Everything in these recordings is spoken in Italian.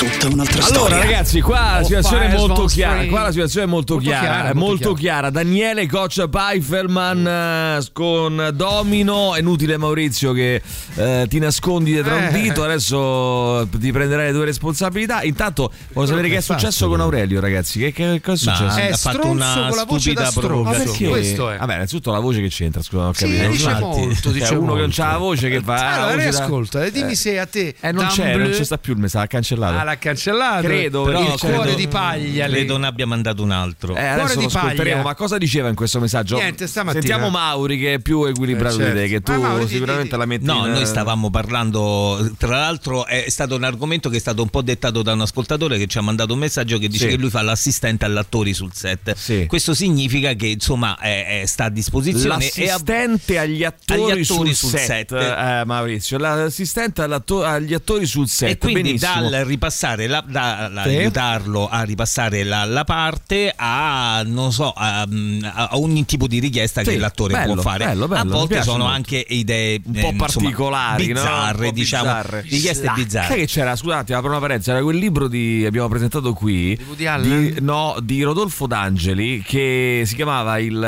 Tutta un'altra Allora, storia. ragazzi, qua la situazione è molto chiara. Qua la situazione è molto, Molto chiara. chiara, molto molto chiara. chiara. Daniele Coach Pfeifferman eh, con Domino. È inutile, Maurizio, che eh, ti nascondi dietro a un Eh. dito. Adesso ti prenderai le tue responsabilità. Intanto, voglio sapere che è successo con Aurelio, ragazzi. Che, che cosa è successo? È ha fatto stronzo una con la voce da stupida stronzo. Ma provocazione. perché? Questo è. Vabbè, innanzitutto la voce che c'entra, scusa, non ho Sì, capito. dice Infatti, molto, cioè, dice uno che non molto. c'ha la voce che fa. Allora, voce da- riascolta, e dimmi se a te Eh, non c'è, non ci sta più il messaggio, ha cancellato. L'ha cancellato. Credo, però il cuore credo- di paglia lì. Credo ne abbia mandato un altro. Eh, adesso di lo ascolteremo, ma cosa diceva in questo messaggio? Niente, stamattina. Sentiamo Mauri che è più equilibrato Eh, certo. di te, che tu Mauri, di- sicuramente di- la metti No, in- noi stavamo parlando, tra l'altro è stato un argomento che è stato un po' dettato da un ascoltatore che ci ha mandato un messaggio che dice Sì. che lui fa l'assistente all'attori sul set. Sì. Questo significa che insomma è- è- sta a disposizione a- L'assistente agli attori, agli attori sul, sul set, set. eh, Maurizio, l'assistente agli attori sul set. e quindi benissimo. dal ripassare la, da- Sì. aiutarlo a ripassare la, la parte a non so a, a ogni tipo di richiesta Sì, che l'attore bello, può fare bello, bello, a volte sono molto. anche idee un eh, po' insomma, particolari, no? bizzarre Un po' diciamo bizzarre. richieste Sai bizzarre che c'era? Scusate, apro una parentesi, era quel libro di abbiamo presentato qui Di Woody Allen? no, di Rodolfo D'Angeli che si chiamava il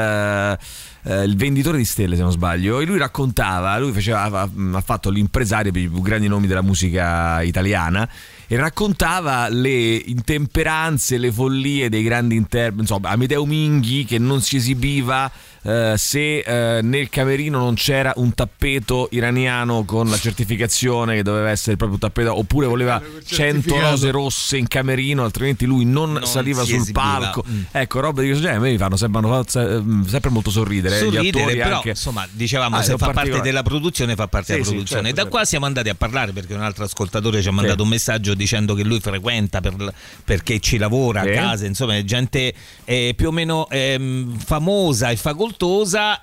eh, il venditore di stelle se non sbaglio e lui raccontava lui faceva, ha, ha fatto l'impresario per i più grandi nomi della musica italiana raccontava le intemperanze, le follie dei grandi interpreti, insomma, Amedeo Minghi che non si esibiva eh, se eh, nel camerino non c'era un tappeto iraniano con la certificazione che doveva essere proprio un tappeto, oppure voleva 100 rose rosse in camerino, altrimenti lui non, Non saliva sul esibiva. palco. Mm. Ecco, robe di questo genere a me mi fanno sempre, eh, sempre molto sorridere. eh, gli sorridere attori però anche. insomma dicevamo Ah, se fa parte della produzione fa parte Sì, della sì, produzione certo, da certo. qua siamo andati a parlare perché un altro ascoltatore ci ha mandato un messaggio dicendo che lui frequenta per perché ci lavora Sì. a casa insomma è gente eh, più o meno ehm, famosa e facoltosa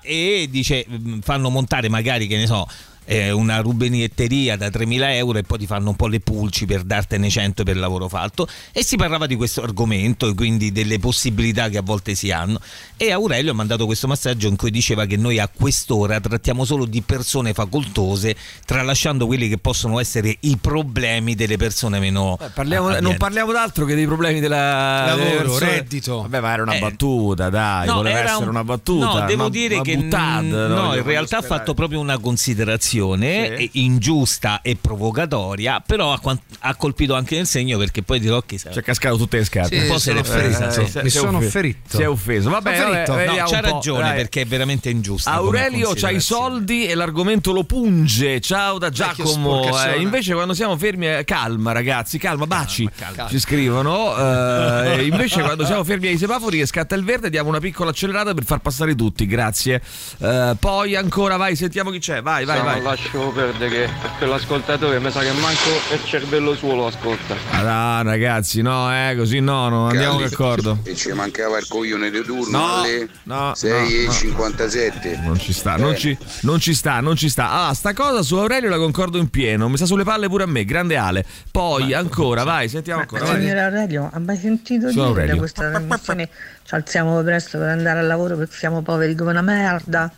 e dice mm, fanno montare magari che ne so eh, una rubinetteria da 3.000 euro e poi ti fanno un po' le pulci per dartene 100 per il lavoro fatto e si parlava di questo argomento e quindi delle possibilità che a volte si hanno e Aurelio ha mandato questo messaggio in cui diceva che noi a quest'ora trattiamo solo di persone facoltose tralasciando quelli che possono essere i problemi delle persone meno Eh, parliamo- non parliamo d'altro che dei problemi della Lavoro, delle persone- reddito. Vabbè, ma era una Eh, battuta, dai, No, voleva era essere un- una battuta. No, devo una- dire una che buttata, mm, no? no, in realtà ha fatto proprio una considerazione Sì. eh, ingiusta e provocatoria, però ha, ha colpito anche nel segno perché poi dirò che Ci è cascato tutte le scarpe. Sì, un po' se sono ferito. insomma. Mi si è sono offeso. ferito. Si è offeso. Vabbè, Sono vabbè, ferito. No, c'ha ragione dai. perché è veramente ingiusta. come Aurelio c'ha i soldi e l'argomento lo punge. Ciao da Giacomo. Eh, invece, quando siamo fermi, eh, calma, ragazzi, calma, baci. calma. Ci scrivono. Eh, invece, quando siamo fermi ai semafori e scatta il verde, diamo una piccola accelerata per far passare tutti. Grazie. Eh, poi ancora, vai, sentiamo chi c'è. Vai, vai, vai. Lasciamo perdere che quell'ascoltatore mi sa che manco il cervello suo lo ascolta. Ah, ragazzi, no, eh, così no, non andiamo d'accordo. E ci mancava il coglione di turno No, alle no, 6.57. Non ci sta, non ci, non ci sta, non ci sta. Ah, sta cosa su Aurelio la concordo in pieno. Mi sta sulle palle pure a me, grande Ale. Poi ancora, vai, sentiamo ancora. vai. Signor Aurelio, ha mai sentito Sono dire Aurelio. questa trasmissione ci alziamo presto per andare al lavoro perché siamo poveri come una merda?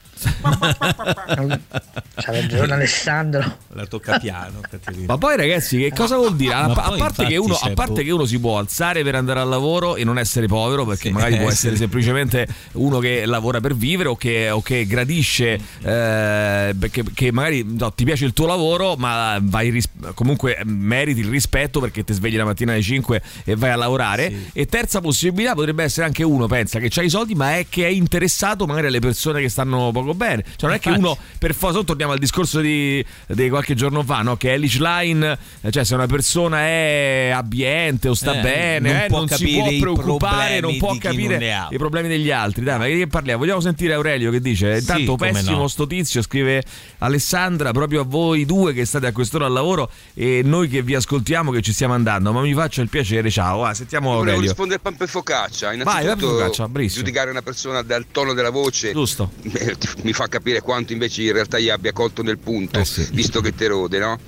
C'ha ragione Alessandro. La tocca piano, Caterina. Ma poi ragazzi, che cosa vuol dire? A, a parte, uno, a c'è parte boh. che uno si può alzare per andare al lavoro e non essere povero, perché Sì, magari può eh, essere sì. semplicemente uno che lavora per vivere o che, o che gradisce, eh, che, che magari no, ti piace il tuo lavoro, ma vai ris- comunque meriti il rispetto perché ti svegli la mattina alle 5 e vai a lavorare. Sì. E terza possibilità potrebbe essere anche uno, pensa che ha i soldi, ma è che è interessato magari alle persone che stanno poco bene. Cioè, non è che uno per forza, torniamo al discorso di, di qualche giorno fa, no? che Elish Line, cioè se una persona è abbiente o sta Eh, bene, non eh, può non si può preoccupare, non può capire non i problemi degli altri. Dai, ma che parliamo? Vogliamo sentire Aurelio che dice? Sì, Intanto come pessimo no. sto tizio, scrive Alessandra, proprio a voi due che state a quest'ora al lavoro e noi che vi ascoltiamo che ci stiamo andando, ma mi faccia il piacere, ciao. Ah, sentiamo Volevo Aurelio. rispondere al pan e focaccia. Vai, Innanzitutto, vai per focaccia, giudicare una persona dal tono della voce Giusto. eh, mi fa capire quanto invece in realtà gli abbia colto nel punto, Eh sì. visto che te rode, no?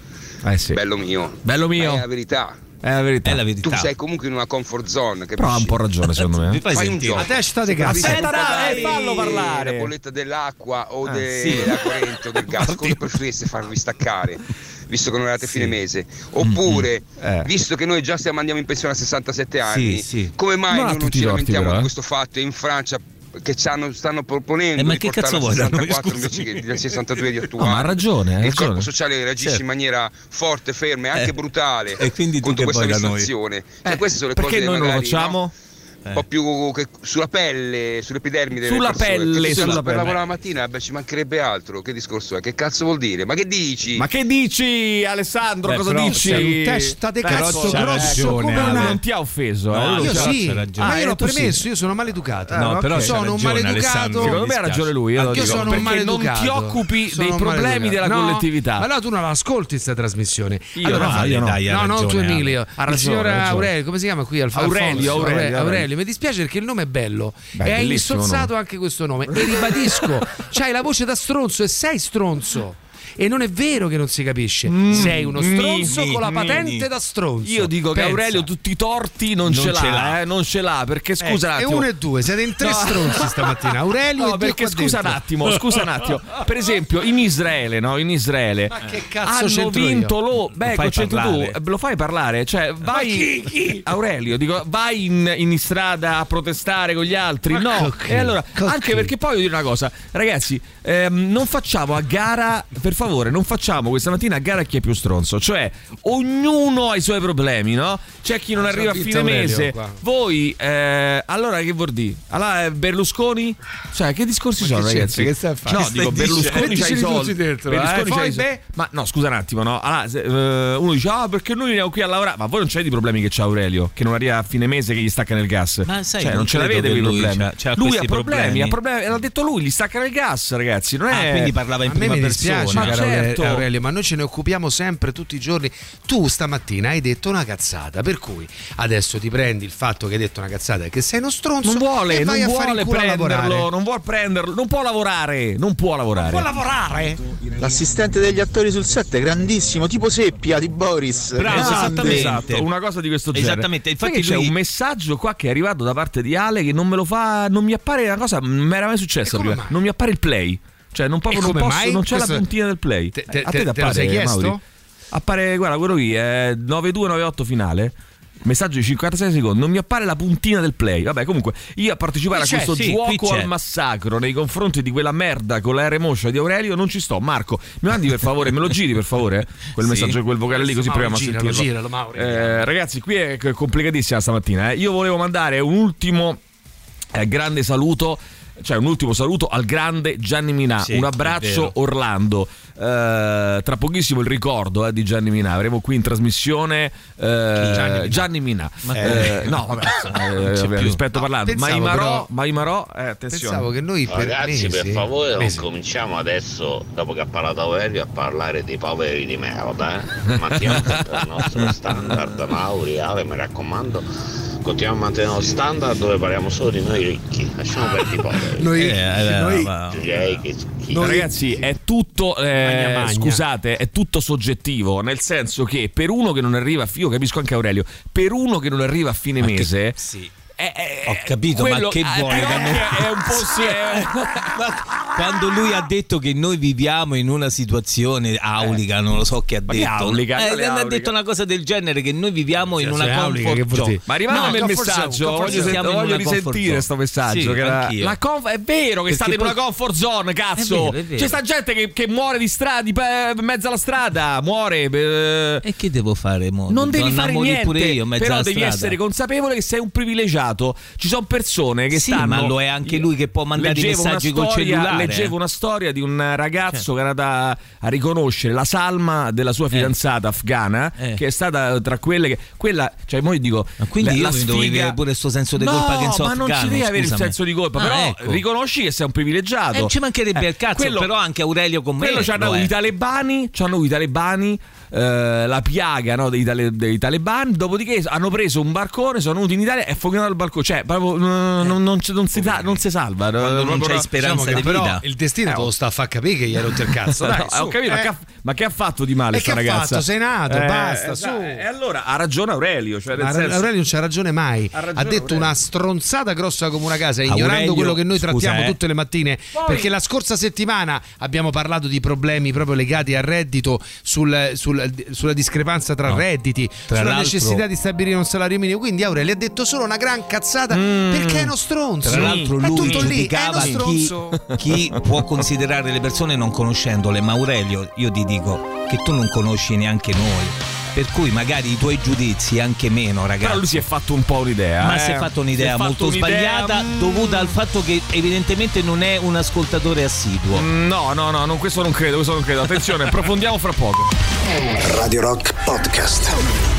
Eh sì. Bello mio. Bello Ma mio. è la verità. È la verità. È la verità. Tu sei comunque in una comfort zone. Però ha un po' ragione, secondo me. Mi fai Fai un sentire. gioco. A testa di cazzo. Aspetta, Paghi fallo parlare. La bolletta dell'acqua o Ah, della corrente o del gas, come preferisse farvi staccare? Visto che non eravate fine mese, oppure Eh. visto che noi già stiamo andiamo in pensione a 67 anni, Sì, sì. come mai Non non ci lamentiamo però, di eh. questo fatto? E in Francia che ci hanno- stanno proponendo Eh, ma di che cazzo vuoi da noi? 64 Scusa. invece che del 62 di attuale. No, ma ha ragione, ha E il ragione. corpo sociale reagisce Certo. in maniera forte, ferma e anche Eh. brutale E quindi contro questa restrizione. Cioè, Eh, queste sono le perché cose noi non lo magari, facciamo? no? Un po' più che sulla pelle, sull'epidermide delle Sulla persone. pelle, se sulla per pelle. lavorare la mattina beh, ci mancherebbe altro. Che discorso è? Che cazzo vuol dire? Ma che dici? Ma che dici, Alessandro? Beh, cosa però dici? sei un testa di Dai, cazzo grosso ragione, come Ale. una- Non ti ha offeso, eh? No, Lui Io sì, ragione. ma io l'ho tu sì. premesso, io sono maleducato. No, ok. però sono un maleducato. Secondo me ha ragione lui, io lo Anch'io dico, sono un perché non ti maleducato. occupi dei problemi maleducato. della collettività. Ma allora tu non la ascolti questa trasmissione. Io allora, no, io dai, no, non tu Emilio. Ha il ragione, signor ha ragione. Aurelio, come si chiama qui? Alfonso? Aurelio, Aurelio, Mi dispiace perché il nome è bello. Beh, e hai insozzato nome. anche questo nome. E ribadisco, c'hai la voce da stronzo e sei stronzo. E non è vero che non si capisce. sei uno stronzo mi, con la patente mi. da stronzo. Io dico che Pensa. Aurelio tutti i torti non, ce, ce l'ha, l'ha. eh, non ce l'ha, perché scusa un Eh, e attimo. uno e due, siete in tre No. stronzi stamattina. Aurelio No, e perché scusa dentro. un attimo, scusa un attimo. Per esempio, in Israele, no? In Israele Ma che cazzo hanno vinto io? lo. Beh, fai concentro tu, eh, lo fai parlare. Cioè, vai. Aurelio, dico, vai in, in strada a protestare con gli altri. Ma no. cocchi, E allora, cocchi. anche perché poi voglio dire una cosa, ragazzi, ehm, non facciamo a gara, per favore, non facciamo questa mattina a gara chi è più stronzo. Cioè, ognuno ha i suoi problemi, no? C'è chi non arriva a fine mese. qua. Voi, eh, allora che vuol dire? Allora, eh, Berlusconi? Cioè, che discorsi Ma sono, che ragazzi? Che stai a fare? No, Che dico, dicendo? Berlusconi c'ha i soldi. dentro, Berlusconi eh, c'ha i soldi. Ma no, scusa un attimo, no? Allora, se, eh, uno dice, ah, perché noi veniamo qui a lavorare. Ma voi non c'avete i problemi che c'ha Aurelio, che non arriva a fine mese che gli staccano il gas. Ma sai, cioè, non non ce l'avete quei lui problemi. c'ha- c'ha lui ha problemi, problemi. ha problemi. L'ha detto lui, gli staccano il gas, ragazzi. Non è. Ah, quindi parlava in prima persona. Ma caro Aurelio- certo. Aurelio, ma noi ce ne occupiamo sempre, tutti i giorni. Tu stamattina hai detto una cazzata, per cui adesso ti prendi il fatto che hai detto una cazzata e che sei uno stronzo non vuole, e vai non a vuole prenderlo, non vuole prenderlo, non può lavorare, non può lavorare. Può lavorare? L'assistente degli attori sul set è grandissimo, tipo Seppia di Boris. Bravo, esattamente. Esatto, una cosa di questo genere. Esattamente, infatti che c'è lui- un messaggio qua che è arrivato da parte di Ale che non me lo fa, non mi appare una cosa, non mi era mai successa prima. mai? Non mi appare il play. Cioè, non, proprio, non, posso, non c'è Questo- la puntina del play. Te- te- A te- te, te sei chiesto? Mauri? Appare, guarda, quello qui è 9298 finale. Messaggio di 56 secondi, non mi appare la puntina del play. Vabbè, comunque, io a partecipare Qui a questo sì, gioco al massacro nei confronti di quella merda con la R moscia di Aurelio non ci sto. Marco, mi mandi per favore, me lo giri per favore? Quel Sì. messaggio, quel vocale lì, così Mauro, proviamo a giralo, sentirlo. giralo, Mauro. Eh, ragazzi, qui è complicatissima stamattina. eh. Io volevo mandare un ultimo eh, grande saluto. Cioè, un ultimo saluto al grande Gianni Minà. Sì, un abbraccio. Orlando. Eh, tra pochissimo il ricordo eh, di Gianni Minà. Avremo qui in trasmissione eh, Gianni Gianni, Minà. Eh, no, vabbè, eh, rispetto No, parlando. pensavo Maimarò, però- Maimarò, eh, attenzione. Pensavo che noi per Ragazzi, per mesi- favore, non mesi- cominciamo adesso, dopo che ha parlato Aurelio, a parlare dei poveri di merda. Eh? Mantiamo il nostro standard, Mauri, Ale, mi raccomando. Continuiamo a mantenere lo standard dove parliamo solo di noi ricchi. Lasciamo perdere i poveri. Noi, Eh, eh, noi- Direi che schifo. Ragazzi, è tutto. eh, Magna magna. Scusate, è tutto soggettivo. Nel senso che per uno che non arriva, io capisco anche Aurelio, per uno che non arriva a fine Ma che- mese. sì. È- è- Ho capito, ma quello- che eh, vuoi? È un po' sì, è- Ma quando lui ha detto che noi viviamo in una situazione aulica, non lo so che ha Ma detto. aulica? Eh, ha detto una cosa del genere che noi viviamo in una comfort zone. Ma arrivatemi No, il messaggio, voglio, in voglio risentire questo messaggio. Sì, che era- la conf- è vero che Perché state in poi- una comfort zone, cazzo. È vero, è vero. C'è sta gente che, che muore di strada, di pe- in mezzo alla strada, muore. eh, E che devo fare? Mo? non devi fare niente, pure io in mezzo però devi strada. essere consapevole che sei un privilegiato. Ci sono persone che Sì, stanno. ma lo è anche lui che può mandare i messaggi col storia- cellulare. Leggevo una storia di un ragazzo che era da a riconoscere la salma della sua fidanzata afghana, Eh. che è stata tra quelle che. Quella, cioè, mo io dico. Ma quindi la- io la sfiga- avere pure sto senso di No, colpa che so ma non ci afghano, devi avere il senso di colpa, Ah, però ecco. riconosci che sei un privilegiato. Eh, ci mancherebbe Eh, il cazzo, quello- però anche Aurelio con me. quello è. i talebani, c'hanno i talebani, eh, la piaga no, dei, tale- dei talebani. Dopodiché hanno preso un barcone, sono venuti in Italia e fuocato il barcone. Cioè, proprio, mm, non, non, ci- non si, sa- non si salva. Quando non Proprio- c'hai speranza diciamo di però vita. il destino te lo sta a far capire che gli hai rotto il cazzo. Dai, No, su, ho capito, ma, eh. che ha, ma che ha fatto di male E sta che ha ragazza? fatto? Sei nato, basta, su. E allora ha ragione Aurelio. Cioè Ma senso- Aurelio non c'ha ragione mai. Ha Ha, ragione detto Aurelio. una stronzata grossa come una casa, Aurelio, ignorando quello che noi scusa, trattiamo eh. tutte le mattine. Perché la scorsa settimana abbiamo parlato di problemi proprio legati al reddito, sul- sul- sulla discrepanza tra No. redditi, Tra sulla necessità di stabilire un salario minimo. Quindi Aurelio ha detto solo una gran cazzata perché è uno stronzo. Tra l'altro è lui tutto lì, è uno giudicava chi, stronzo. chi può considerare le persone non conoscendole, ma Aurelio, io ti dico che tu non conosci neanche noi. Per cui magari i tuoi giudizi anche meno, ragazzi. Però lui si è fatto un po' un'idea. Ma eh. si è fatto un'idea è fatto molto un'idea, sbagliata mm, dovuta al fatto che evidentemente non è un ascoltatore assiduo. No, no, no, non- questo non credo, questo non credo. Attenzione, approfondiamo fra poco. Radio Rock Podcast.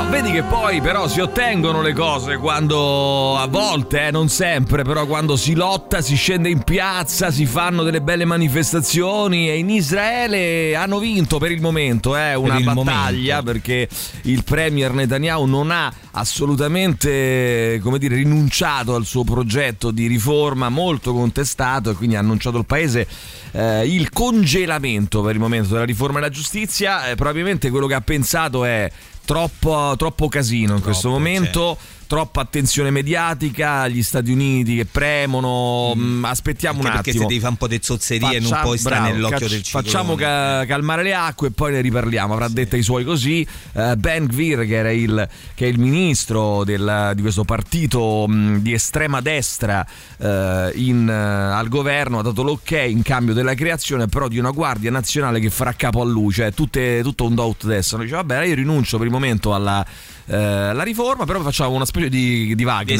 No, vedi che poi però si ottengono le cose quando a volte, eh, non sempre, però quando si lotta, si scende in piazza, si fanno delle belle manifestazioni e in Israele hanno vinto per il momento, eh, una il battaglia momento. perché il premier Netanyahu non ha assolutamente, come dire, rinunciato al suo progetto di riforma molto contestato e quindi ha annunciato al paese eh, il congelamento per il momento della riforma della giustizia. Eh, probabilmente quello che ha pensato è troppo, troppo casino in questo momento. Troppa attenzione mediatica, gli Stati Uniti che premono. mm, aspettiamo Anche un perché attimo. se devi fare un po' di zozzerie e non puoi stare bravo, nell'occhio cac- del ciclone. Facciamo ca- calmare le acque e poi ne riparliamo. Avrà detto i suoi così. Eh, ben Gvir, che era il, che è il ministro del- di questo partito mh, di estrema destra eh, in, eh, al governo, ha dato l'ok in cambio della creazione però di una guardia nazionale che farà capo a lui. Cioè tutte- tutto un do out adesso. Dice, vabbè, io rinuncio per il momento alla. Eh, alla riforma, però facciamo una specie di, di Wagner,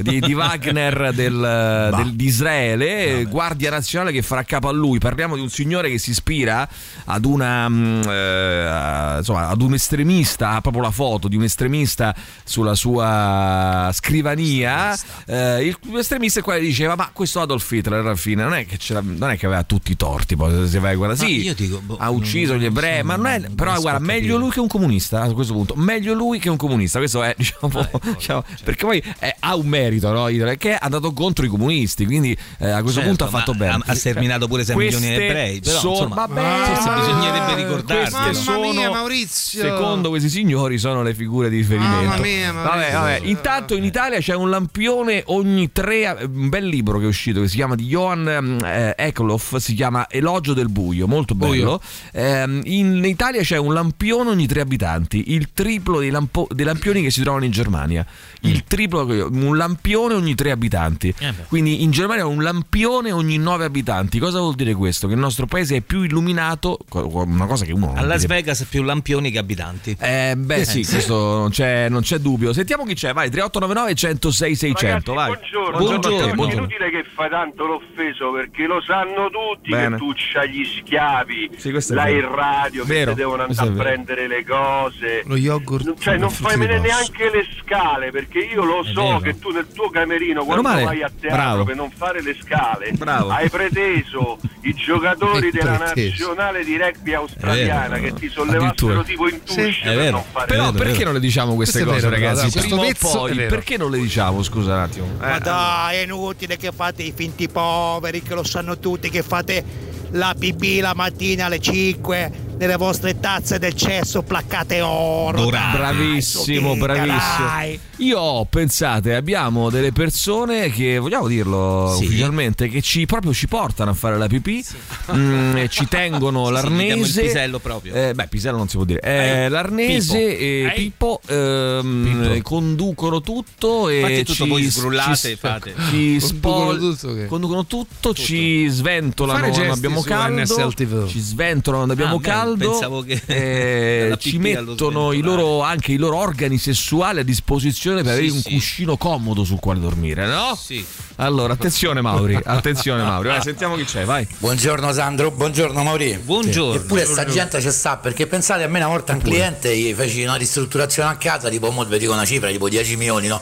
Di di, Wagner del, del- di Israele, guardia nazionale che farà capo a lui. Parliamo di un signore che si ispira ad una mm, eh, insomma, ad un estremista, ha proprio la foto di un estremista sulla sua scrivania. Eh, il estremista è quello che diceva: Ma questo Adolf Hitler alla fine non è che, non è che aveva tutti i torti. Poi se vai a guardare, sì, dico, boh, ha ucciso non- gli ebrei, non- ma non è. Però guarda, meglio capire. lui che un comunista a questo punto. Meglio lui che un comunista. Questo è, diciamo, Ah, diciamo, perché poi eh, ha un merito, no? Hitler, Che è andato contro i comunisti. Quindi eh, a questo Certo, punto ha fatto bene. ha- ha sterminato pure 6 milioni di ebrei, però, sono- insomma, vabbè, forse bisognerebbe queste Mamma mia, sono- Maurizio. Secondo questi signori sono le figure di riferimento. Mamma mia, vabbè, Maurizio. vabbè. Intanto in Italia c'è un lampione ogni tre. Un bel libro che è uscito che si chiama di Johan eh, Eklof, si chiama Elogio del buio, molto bello. Ehm, in Italia c'è un lampione ogni tre abitanti, il triplo dei, lampo- dei lampioni che si trovano in Germania. Il triplo, un lampione ogni tre abitanti. Mm. Eh. Quindi in Germania un lampione ogni nove abitanti. Cosa vuol dire questo? Che il nostro paese è più illuminato, una cosa che uno non A Las direbbe. Vegas più lampioni che abitanti. Eh, beh, sì, questo non c'è, non c'è dubbio. Sentiamo chi c'è, vai 3899 106 600. vai. buongiorno. Buongiorno te, È buongiorno. inutile che fai tanto l'offeso perché lo sanno tutti Bene. che tu c'hai gli schiavi Sì, vero. in radio Vero, che devono andare a prendere le cose. Lo yogurt. Non- Cioè, non fai vedere neanche le scale perché io lo so vero. che tu nel tuo camerino quando male. vai a teatro Bravo. per non fare le scale Bravo. hai preteso i giocatori della preteso. nazionale di rugby australiana che ti sollevassero tipo in Sì. tusce È per vero. non fare Però vero, perché vero. non le diciamo queste Questo cose, vero, ragazzi? questo vezzo poi, perché non le diciamo? Scusa un attimo. Ma Eh, dai, è inutile che fate i finti poveri, che lo sanno tutti, che fate la pipì la mattina alle 5 nelle vostre tazze del cesso placcate oro. Dorate. dai, Bravissimo, che, bravissimo. dai. Io ho, pensate, abbiamo delle persone che, vogliamo dirlo Sì. ufficialmente, che ci proprio ci portano a fare la pipì, mm, e ci tengono Sì, sì, l'arnese. pisello proprio. Eh, beh, pisello non si può dire. Eh, Eh, l'arnese Pippo. e. Pippo, ehm, Pippo. conducono tutto e Fate tutto ci, voi, sgrullate, ci- fate. ci Conducono spol- tutto che? conducono tutto, ci sventolano gesti abbiamo caldo, NSL TV. ci sventolano quando abbiamo Ah, caldo, pensavo che eh, ci mettono i loro, anche i loro organi sessuali a disposizione per Sì, avere un sì. cuscino comodo sul quale dormire, no? Sì. Allora, attenzione Mauri, attenzione Mauri, vai, sentiamo chi c'è, vai. Buongiorno Sandro, buongiorno Mauri. Buongiorno. Eppure sta gente ci sta, perché pensate a me una volta un cliente gli feci una ristrutturazione a casa, tipo mo vi dico una cifra, tipo 10 milioni, no?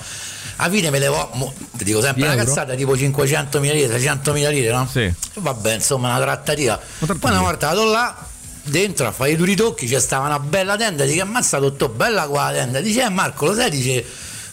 A fine me levò, mo, ti dico sempre una cazzata tipo 500 mila lire, 600 mila lire, no? Sì. Vabbè, insomma, una trattativa. Poi una volta vado là, dentro a fare i duri tocchi, c'è stava una bella tenda, dice ammazza dottor, bella qua la tenda. Dice, eh Marco, lo sai, dice,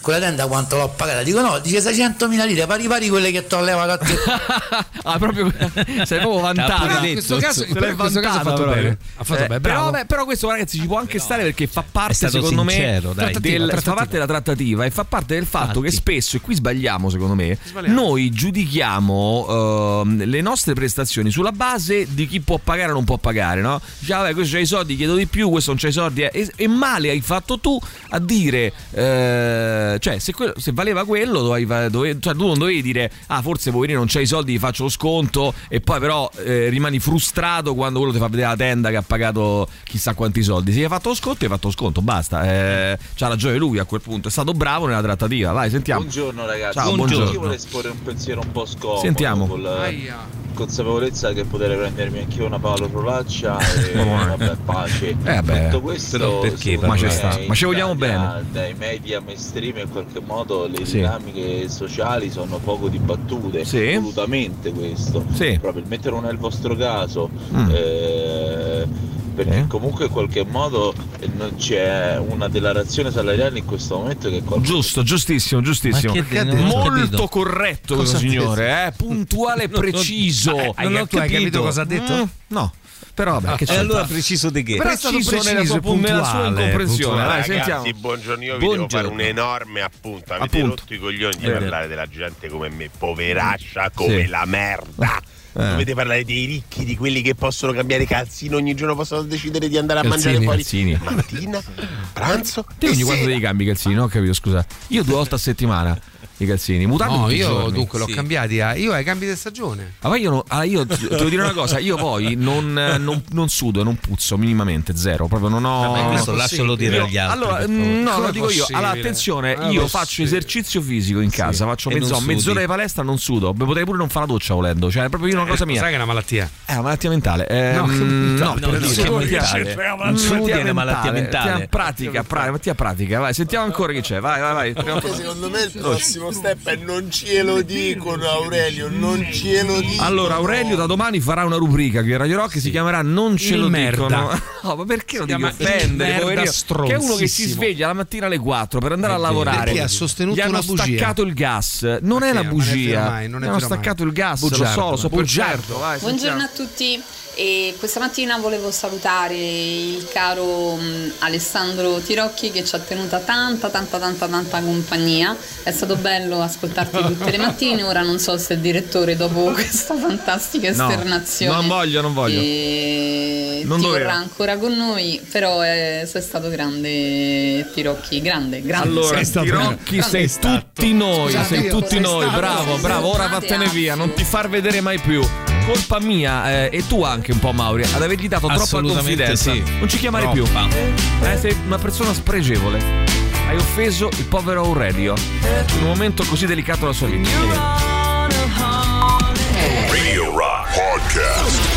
quella tenda quanto l'ho pagata? Dico no, dice 600.000 lire, pari pari quelle che ti ho levato a te. ah, proprio sei proprio vantato. Però in questo caso, in questo caso ha fatto proprio. bene. Ha fatto Eh, bene, però, beh, però questo ragazzi ci può anche stare perché fa parte secondo sincero, me dai. del- Trattativa, fa parte della trattativa e fa parte del fatto Infatti. che spesso e qui sbagliamo secondo me Sbagliamo. noi giudichiamo ehm, le nostre prestazioni sulla base di chi può pagare o non può pagare no? Dice, "Ah, vabbè questo c'ha i soldi chiedo di più questo non c'ha i soldi eh." e, e male hai fatto tu a dire eh, cioè se, quello- se valeva quello dovevi, fa- dove- cioè, tu non dovevi dire ah forse poverino non c'hai i soldi gli faccio lo sconto e poi però eh, rimani frustrato quando quello ti fa vedere la tenda che ha pagato chissà quanti soldi se gli hai fatto lo sconto hai fatto lo sconto basta eh, c'ha ragione lui a quel punto è stato bravo nella trattativa vai sentiamo Buongiorno ragazzi, Ciao, io buongiorno. vorrei esporre un pensiero un po' scomodo Sentiamo. con la Aia. consapevolezza che potrei prendermi anch'io una Paolo Rolaccia e vabbè pace. Eh, beh, Tutto questo però perché, ma ci me, sta. Ma ci vogliamo bene. Dai media mainstream in qualche modo le Sì. dinamiche sociali sono poco dibattute, Sì. assolutamente questo. Sì. Probabilmente non è il vostro caso. Mm. eh, perché Eh. comunque in qualche modo eh, non c'è una delazione salariale in questo momento che qualcosa Giusto, giustissimo, giustissimo. Non Molto capito. corretto signore, eh? puntuale e preciso. Hai- Non ho tu hai capito capito. cosa ha detto? Mm, no, però vabbè, che E c'è allora preciso di che? Però è stato preciso nella preciso sua, e puntuale, nella sua incomprensione. Ragazzi, sentiamo. buongiorno, io vi devo fare Buongiorno. un enorme appunto. Avete Appunto. rotto i coglioni di vero. parlare della gente come me, poveraccia come Sì. la merda. Eh. Dovete parlare dei ricchi, di quelli che possono cambiare calzini ogni giorno, possono decidere di andare a Calzini, mangiare fuori calzini. mattina, pranzo. Te e ogni quanto sera. devi cambi calzini? Non ho capito, scusa. Io due volte a settimana i calzini. Mutande No, io giorni. dunque l'ho Sì. cambiati. a- Io ai cambi di stagione. Ma poi io, no- ah, io ti devo dire una cosa, io poi non, non, non sudo e non puzzo minimamente, zero, proprio non ho... Vabbè, questo lascialo dire agli altri. allora, mm, no, lo dico io. Allora, attenzione, Ma io faccio sì. esercizio fisico in casa, faccio E non mezz'ora, mezz'ora di palestra, non sudo. Potrei pure non fare la doccia volendo, cioè è proprio io una cosa mia. Sai che è una malattia? È una malattia mentale. Eh, No, no, no, per no, dire, che malattia- mentale. Mm, Sudi è una malattia mentale. Pratica, pratica. Vai, sentiamo ancora chi c'è. Vai, vai, vai. Secondo me il prossimo step è non ce lo dicono Aurelio, non ce lo dicono. Allora, Aurelio da domani farà una rubrica qui a Radio Rock che si chiamerà Non ce Il lo merda. dicono. No, ma perché lo il offendere, poverino? Che è uno che si sveglia la mattina alle 4 per andare a lavorare. Perché ha sostenuto Gli hanno una bugia. staccato il gas. Non Ma è una ma non è bugia. mai, non è Gli hanno vero mai. staccato il gas, lo Bugiardo, so, lo so, bugiardo. certo. Vai, Buongiorno a tutti. E questa mattina volevo salutare il caro mh, Alessandro Tirocchi che ci ha tenuta tanta tanta tanta tanta compagnia. È stato bello ascoltarti tutte le mattine. Ora non so se il direttore dopo questa fantastica No, esternazione non voglio, non voglio. e Non ti doveva. vorrà ancora con noi, però eh, sei stato grande Tirocchi, grande, grande. Allora, sei stato Tirocchi, grande. sei tutti noi, Scusate, sei tutti sei noi, stato- bravo, bravo, ora vattene via, non ti far vedere mai più. Colpa mia eh, e tu anche un po' Mauri ad avergli dato troppa confidenza. sì. Non ci chiamare Troppa. più. Eh, sei una persona spregevole. Hai offeso il povero Aurelio in un momento così delicato della sua vita. Radio Rock Podcast.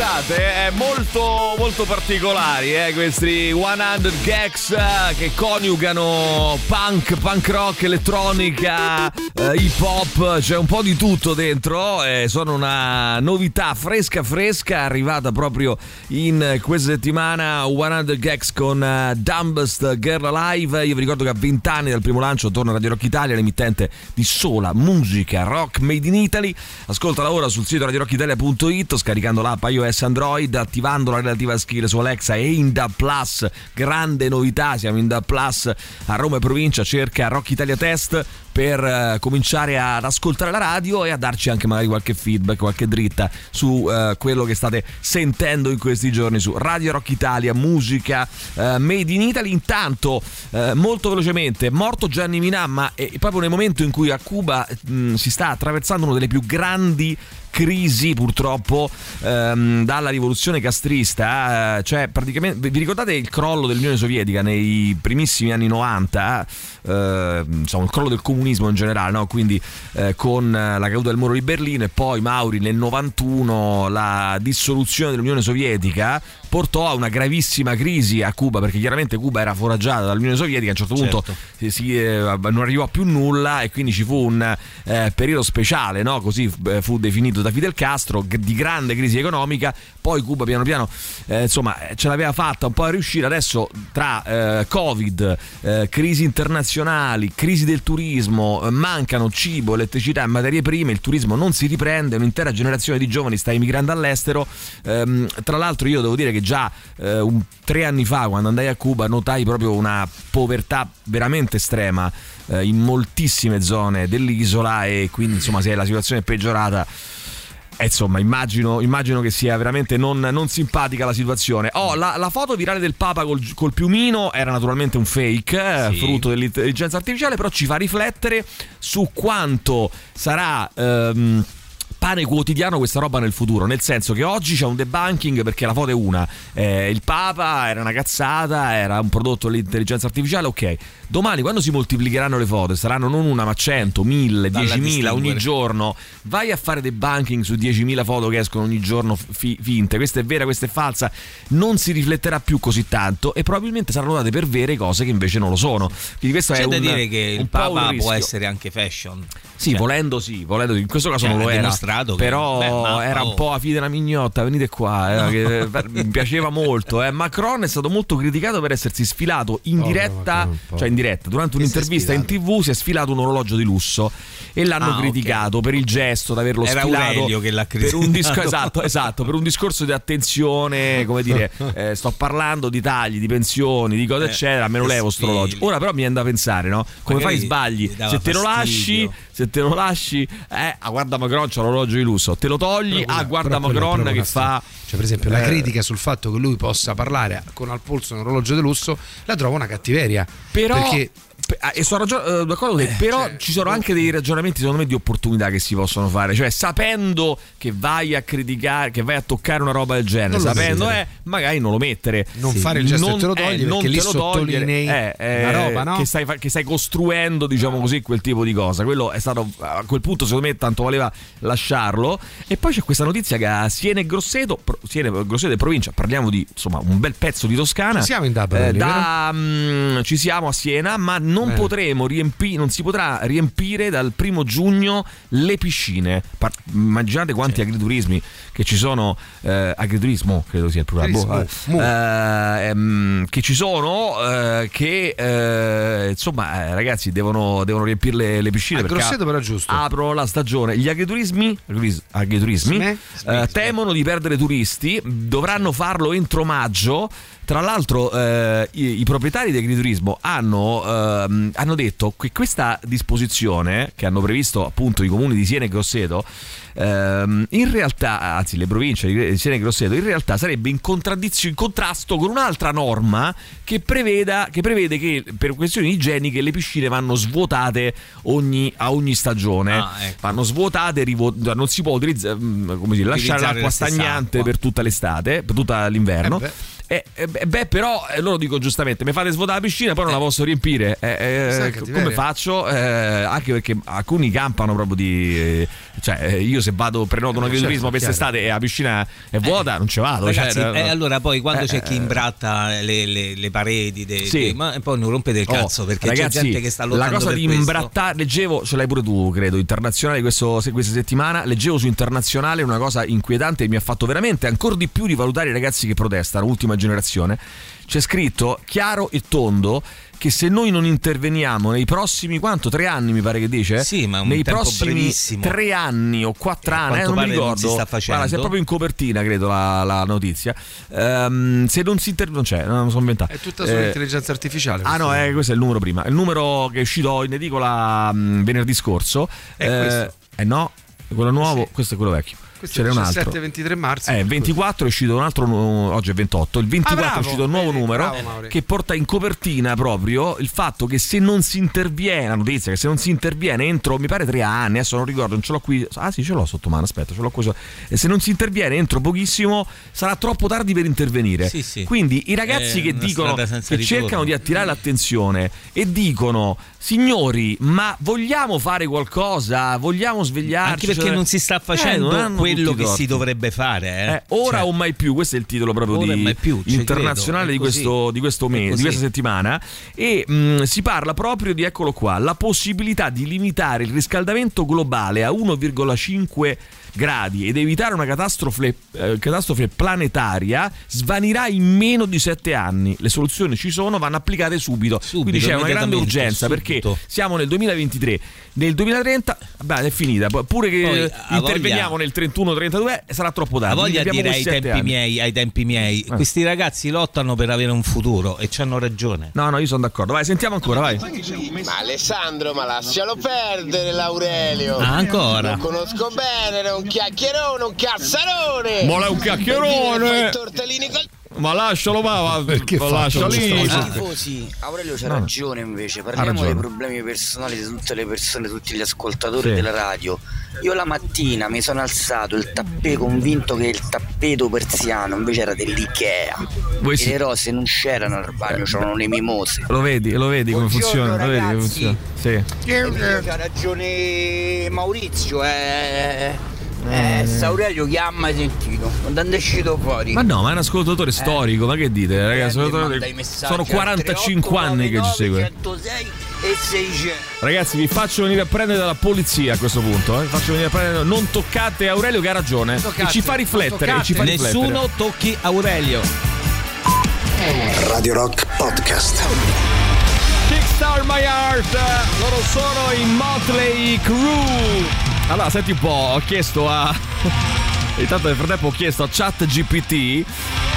Pensate? È molto, molto particolari eh, questi 100 gags eh, che coniugano punk, punk rock, elettronica, eh, hip hop, c'è un po' di tutto dentro. eh, sono una novità fresca fresca arrivata proprio in questa settimana 100 gags con eh, Dumbest Girl Alive. Io vi ricordo che a 20 anni dal primo lancio torna Radio Rock Italia, l'emittente di sola musica rock made in Italy. Ascoltala ora sul sito radiorockitalia.it scaricando l'app iOS Android, attivando la relativa skill su Alexa e in DAB Plus. Grande novità, siamo in DAB Plus a Roma e provincia, cerca Rock Italia Test per eh, cominciare ad ascoltare la radio e a darci anche magari qualche feedback, qualche dritta su eh, quello che state sentendo in questi giorni su Radio Rock Italia, musica eh, made in Italy. Intanto, eh, molto velocemente, morto Gianni Minà, ma è proprio nel momento in cui a Cuba mh, si sta attraversando una delle più grandi crisi purtroppo ehm, dalla rivoluzione castrista eh, cioè praticamente vi ricordate il crollo dell'Unione Sovietica nei primissimi anni 90 eh, insomma il crollo del comunismo in generale no? quindi eh, con la caduta del muro di Berlino e poi Mauri nel 91 la dissoluzione dell'Unione Sovietica portò a una gravissima crisi a Cuba perché chiaramente Cuba era foraggiata dall'Unione Sovietica a un certo punto Certo. si- si, eh, non arrivò più nulla e quindi ci fu un eh, periodo speciale, no? così eh, fu definito da Fidel Castro, di grande crisi economica, poi Cuba piano piano eh, insomma ce l'aveva fatta un po' a riuscire, adesso tra eh, Covid, eh, crisi internazionali, crisi del turismo, eh, mancano cibo, elettricità e materie prime, il turismo non si riprende, un'intera generazione di giovani sta emigrando all'estero, Ehm, tra l'altro io devo dire che già eh, un- tre anni fa quando andai a Cuba notai proprio una povertà veramente estrema eh, in moltissime zone dell'isola e quindi insomma se la situazione è peggiorata eh, insomma, immagino, immagino che sia veramente non, non simpatica la situazione. Oh, la, la foto virale del Papa col, col piumino era naturalmente un fake, eh, Sì. frutto dell'intelligenza artificiale, però ci fa riflettere su quanto sarà. ehm, pane quotidiano questa roba nel futuro, nel senso che oggi c'è un debunking perché la foto è una, eh, il Papa era una cazzata, era un prodotto dell'intelligenza artificiale, ok. Domani quando si moltiplicheranno le foto, saranno non una ma 100, 1000, Dalla 10.000 ogni giorno, vai a fare debunking su 10.000 foto che escono ogni giorno fi- finte, questa è vera, questa è falsa, non si rifletterà più così tanto e probabilmente saranno date per vere cose che invece non lo sono. Quindi questo C'è è da un, dire che il Papa può essere anche fashion. Sì, volendo sì, volendo sì. In questo caso Cioè, non lo era. che- però beh, era un po' a fine della mignotta, venite qua. eh, che- eh, mi piaceva molto. eh. Macron è stato molto criticato per essersi sfilato in diretta, Macron, cioè in diretta, durante Che un'intervista in tv si è sfilato un orologio di lusso e l'hanno Ah, criticato per il gesto di averlo Era sfilato. Aurelio che l'ha per un disco- criticato. esatto, esatto, per un discorso di attenzione, come dire, eh, sto parlando di tagli, di pensioni, di cose Eh, eccetera, me lo levo sto orologio. Ora però mi viene da pensare, no? Come Magari fai sbagli? Se te lo lasci, se te lo lasci, eh, ah, guarda Macron c'ha l'orologio di lusso, te lo togli, Però quella- ah, guarda Macron che fa. Cioè, per esempio, la Eh, critica sul fatto che lui possa parlare con al polso un orologio di lusso la trovo una cattiveria. Però. Perché pe- E sono ragio- eh, d'accordo con te, però cioè, ci sono anche dei ragionamenti secondo me di opportunità che si possono fare, cioè sapendo che vai a criticare, che vai a toccare una roba del genere, Non sapendo mettere. eh, magari non lo mettere, Non fare il gesto e te lo togli, non perché lì sottolinei eh, eh, roba, no? che, stai, che stai costruendo, diciamo così, quel tipo di cosa. Quello è stato a quel punto secondo me tanto valeva lasciarlo. E poi c'è questa notizia che a Siena e Grosseto, Siena, Grosseto e provincia, parliamo di insomma un bel pezzo di Toscana. Ci siamo in DAB, Eh, da, mm, ci siamo a Siena, ma non Bene. potremo riempire, non si potrà riempire dal primo giugno le piscine. Par- immaginate quanti agriturismi che ci sono, eh, agriturismo credo sia il plurale, boh, eh, ehm, che ci sono, eh, che eh, insomma eh, ragazzi devono, devono riempire le, le piscine A perché Grosseto però giusto. aprono la stagione. Gli agriturismi, agrituris- agriturismi Sme- eh, temono di perdere turisti, dovranno farlo entro maggio. Tra l'altro eh, i, i proprietari di agriturismo hanno, ehm, hanno detto che questa disposizione che hanno previsto appunto i comuni di Siena e Grosseto, ehm, in realtà, anzi le province di Siena e Grosseto, in realtà sarebbe in, contraddizione- in contrasto con un'altra norma che, preveda, che prevede che per questioni igieniche le piscine vanno svuotate ogni- a ogni stagione. Ah, ecco. Vanno svuotate, rivo- non si può utilizzare, mm, come dire, lasciare l'acqua la stagnante acqua. per tutta l'estate, per tutta l'inverno. Eh. Eh, eh, beh, però eh, loro dico giustamente: mi fate svuotare la piscina, poi non la posso riempire. Eh, eh, come faccio? Eh, anche perché alcuni campano proprio di. eh, cioè, eh, io se vado prenoto un Eh, agriturismo certo, per quest'estate e la piscina è vuota, non ci vado. Ragazzi, cioè, eh, no. allora poi quando Eh, c'è chi eh, imbratta le, le- le pareti, dei- Sì. dei- ma poi non rompete il Oh, cazzo perché ragazzi, c'è gente che sta la lottando cosa per di imbrattare leggevo ce l'hai pure tu credo internazionale questo- questa settimana leggevo su internazionale una cosa inquietante che mi ha fatto veramente ancora di più rivalutare i ragazzi che protestano ultima generazione c'è scritto chiaro e tondo che se noi non interveniamo nei prossimi quanto tre anni mi pare che dice Sì, ma un nei tempo prossimi brevissimo. tre anni o quattro Eh, anni eh, non mi pare non ricordo si sta facendo. Guarda, proprio in copertina credo la, la notizia Ehm, se non si interviene non c'è non lo sono inventato è tutta Eh, sull'intelligenza artificiale. Ah no, questa- eh, questo è il numero prima. Il numero che è uscito in edicola mh, venerdì scorso. È questo. Eh no, quello nuovo, Sì. questo è quello vecchio. Questo Ce è n'è il un altro. 17-23 marzo. Eh, 24 è uscito un altro, oggi è 28, il 24 Ah, bravo, è uscito un nuovo vedi, numero bravo, che porta in copertina proprio il fatto che se non si interviene, la notizia che se non si interviene entro, mi pare tre anni, adesso non ricordo, non ce l'ho qui, ah sì ce l'ho sotto mano, aspetta, ce l'ho qui, e se non si interviene entro pochissimo sarà troppo tardi per intervenire. Sì, sì. Quindi i ragazzi È che una dicono, che ritorno. cercano di attirare l'attenzione e dicono signori ma vogliamo fare qualcosa vogliamo svegliarci Anche perché Cioè, non si sta eh, facendo non hanno quello che si dovrebbe fare. Eh. Eh, ora Cioè, o mai più, questo è il titolo proprio di- più, internazionale credo, di, questo, di, questo mese, di questa settimana e mh, si parla proprio di, eccolo qua, la possibilità di limitare il riscaldamento globale a 1,5 gradi ed evitare una catastrofe, eh, catastrofe planetaria svanirà in meno di 7 anni. Le soluzioni ci sono, vanno applicate subito. Quindi c'è una grande urgenza perché subito. siamo nel 2023, nel 2030 beh, è finita, pure che Poi, interveniamo nel 31-32 sarà troppo tardi. voglia Quindi di dire ai tempi, miei, ai tempi miei, questi ragazzi lottano per avere un futuro e ci hanno ragione. No, no, io sono d'accordo. Vai, sentiamo ancora, vai. Ma Alessandro, ma lascialo perdere l'Aurelio. Ah, ancora? Lo conosco bene, è un chiacchierone, un cazzarone. Ma è un chiacchierone. Tortellini col Ma lascialo, va, va Perché ma fa lascia lì. tifosi, Aurelio c'ha No. ragione invece, parliamo ragione. dei problemi personali di tutte le persone, tutti gli ascoltatori Sì. della radio. Io la mattina mi sono alzato il tappè convinto che il tappeto persiano invece era dell'Ikea. Voi e sì. le rose non c'erano al bagno, c'erano le mimose. Lo vedi, lo vedi come funziona? Lo vedi come ragazzi. funziona? Sì. C'ha ragione Maurizio, eh. Eh, Saurelio che ha mai sentito, quando è uscito fuori. Ma no, ma è un ascoltatore storico, ma che dite, ragazzi? E i messaggi Sono al 45 anni che ci segue. 106 e 600. Ragazzi, vi faccio venire a prendere dalla polizia a questo punto. Eh. Vi Faccio venire a prendere. Non toccate Aurelio che ha ragione. Toccate, e ci fa riflettere. E ci fa riflettere. Nessuno tocchi Aurelio. Radio Rock Podcast. Kickstart My Heart, loro sono in Motley Crue. Allora, senti un po', ho chiesto a. Intanto nel frattempo ho chiesto a ChatGPT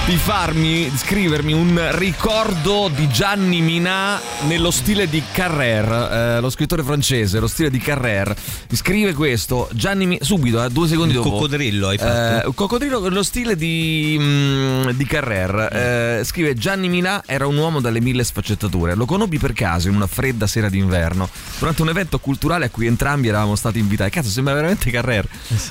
di farmi, di scrivermi un ricordo di Gianni Minà nello stile di Carrer, eh, lo scrittore francese, lo stile di Carrer. Mi scrive questo, Gianni Minà, subito, eh, due secondi Il dopo. coccodrillo hai fatto? Eh, un coccodrillo lo stile di, mm, di Carrer. Eh, scrive Gianni Minà era un uomo dalle mille sfaccettature. Lo conobbi per caso in una fredda sera d'inverno durante un evento culturale a cui entrambi eravamo stati invitati. Cazzo, sembra veramente Carrer.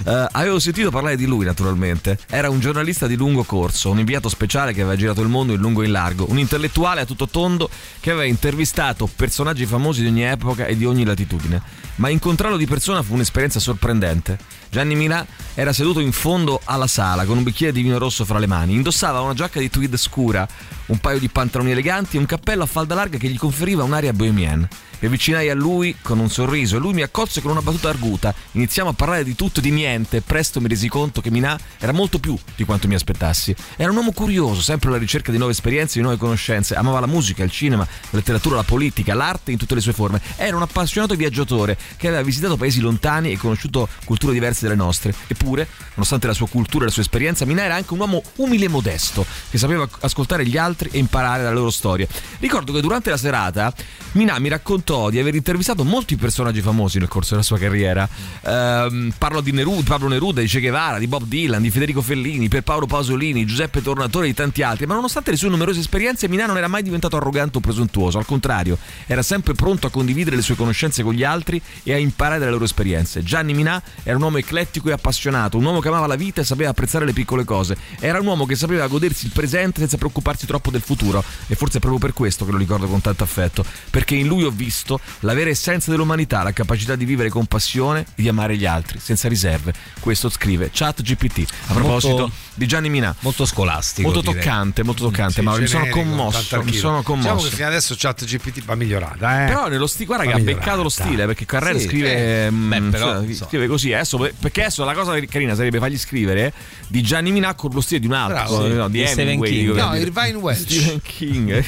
Eh, avevo sentito parlare di lui, naturalmente. Era un giornalista di lungo corso, un inviato speciale che aveva girato il mondo in lungo e in largo, un intellettuale a tutto tondo che aveva intervistato personaggi famosi di ogni epoca e di ogni latitudine. Ma incontrarlo di persona fu un'esperienza sorprendente. Gianni Minà era seduto in fondo alla sala con un bicchiere di vino rosso fra le mani. Indossava una giacca di tweed scura, un paio di pantaloni eleganti e un cappello a falda larga che gli conferiva un'aria bohemienne. Mi avvicinai a lui con un sorriso e lui mi accolse con una battuta arguta. Iniziamo a parlare di tutto e di niente e presto mi resi conto che Minà era molto più di quanto mi aspettassi. Era un uomo curioso, sempre alla ricerca di nuove esperienze, di nuove conoscenze. Amava la musica, il cinema, la letteratura, la politica, l'arte in tutte le sue forme. Era un appassionato viaggiatore che aveva visitato paesi lontani e conosciuto culture diverse dalle nostre. Eppure, nonostante la sua cultura e la sua esperienza, Minà era anche un uomo umile e modesto che sapeva ascoltare gli altri e imparare dalle loro storie. Ricordo che durante la serata Minà mi raccontò di aver intervistato molti personaggi famosi nel corso della sua carriera. Ehm, parlo di Neruda, Pablo Neruda, di Che Guevara, di Bob Dylan, di Federico Fellini, per Paolo Pasolini, Giuseppe Tornatore e di tanti altri. Ma nonostante le sue numerose esperienze, Minà non era mai diventato arrogante o presuntuoso. Al contrario, era sempre pronto a condividere le sue conoscenze con gli altri e a imparare dalle loro esperienze. Gianni Minà era un uomo eclettico e appassionato, un uomo che amava la vita e sapeva apprezzare le piccole cose. Era un uomo che sapeva godersi il presente senza preoccuparsi troppo del futuro. E forse è proprio per questo che lo ricordo con tanto affetto. Perché in lui ho visto la vera essenza dell'umanità, la capacità di vivere con passione e di amare gli altri, senza riserve. Questo scrive ChatGPT. A proposito di Gianni Minà. Molto scolastico. Molto direi. toccante, molto toccante. Sì, Mauro, mi sono commosso. Mi sono commosso. Diciamo che fino adesso chat GPT va migliorata, eh. Però nello stile, guarda che Va ha migliorata. beccato lo stile perché Carrera Sì, scrive, eh, beh, però, cioè, insomma. scrive così. Adesso, perché adesso la cosa carina sarebbe fargli scrivere di Gianni Minà con lo stile di un altro, Bravo, no, di Di Stephen Hemingway. King. No. Irvine Welsh. Stephen King.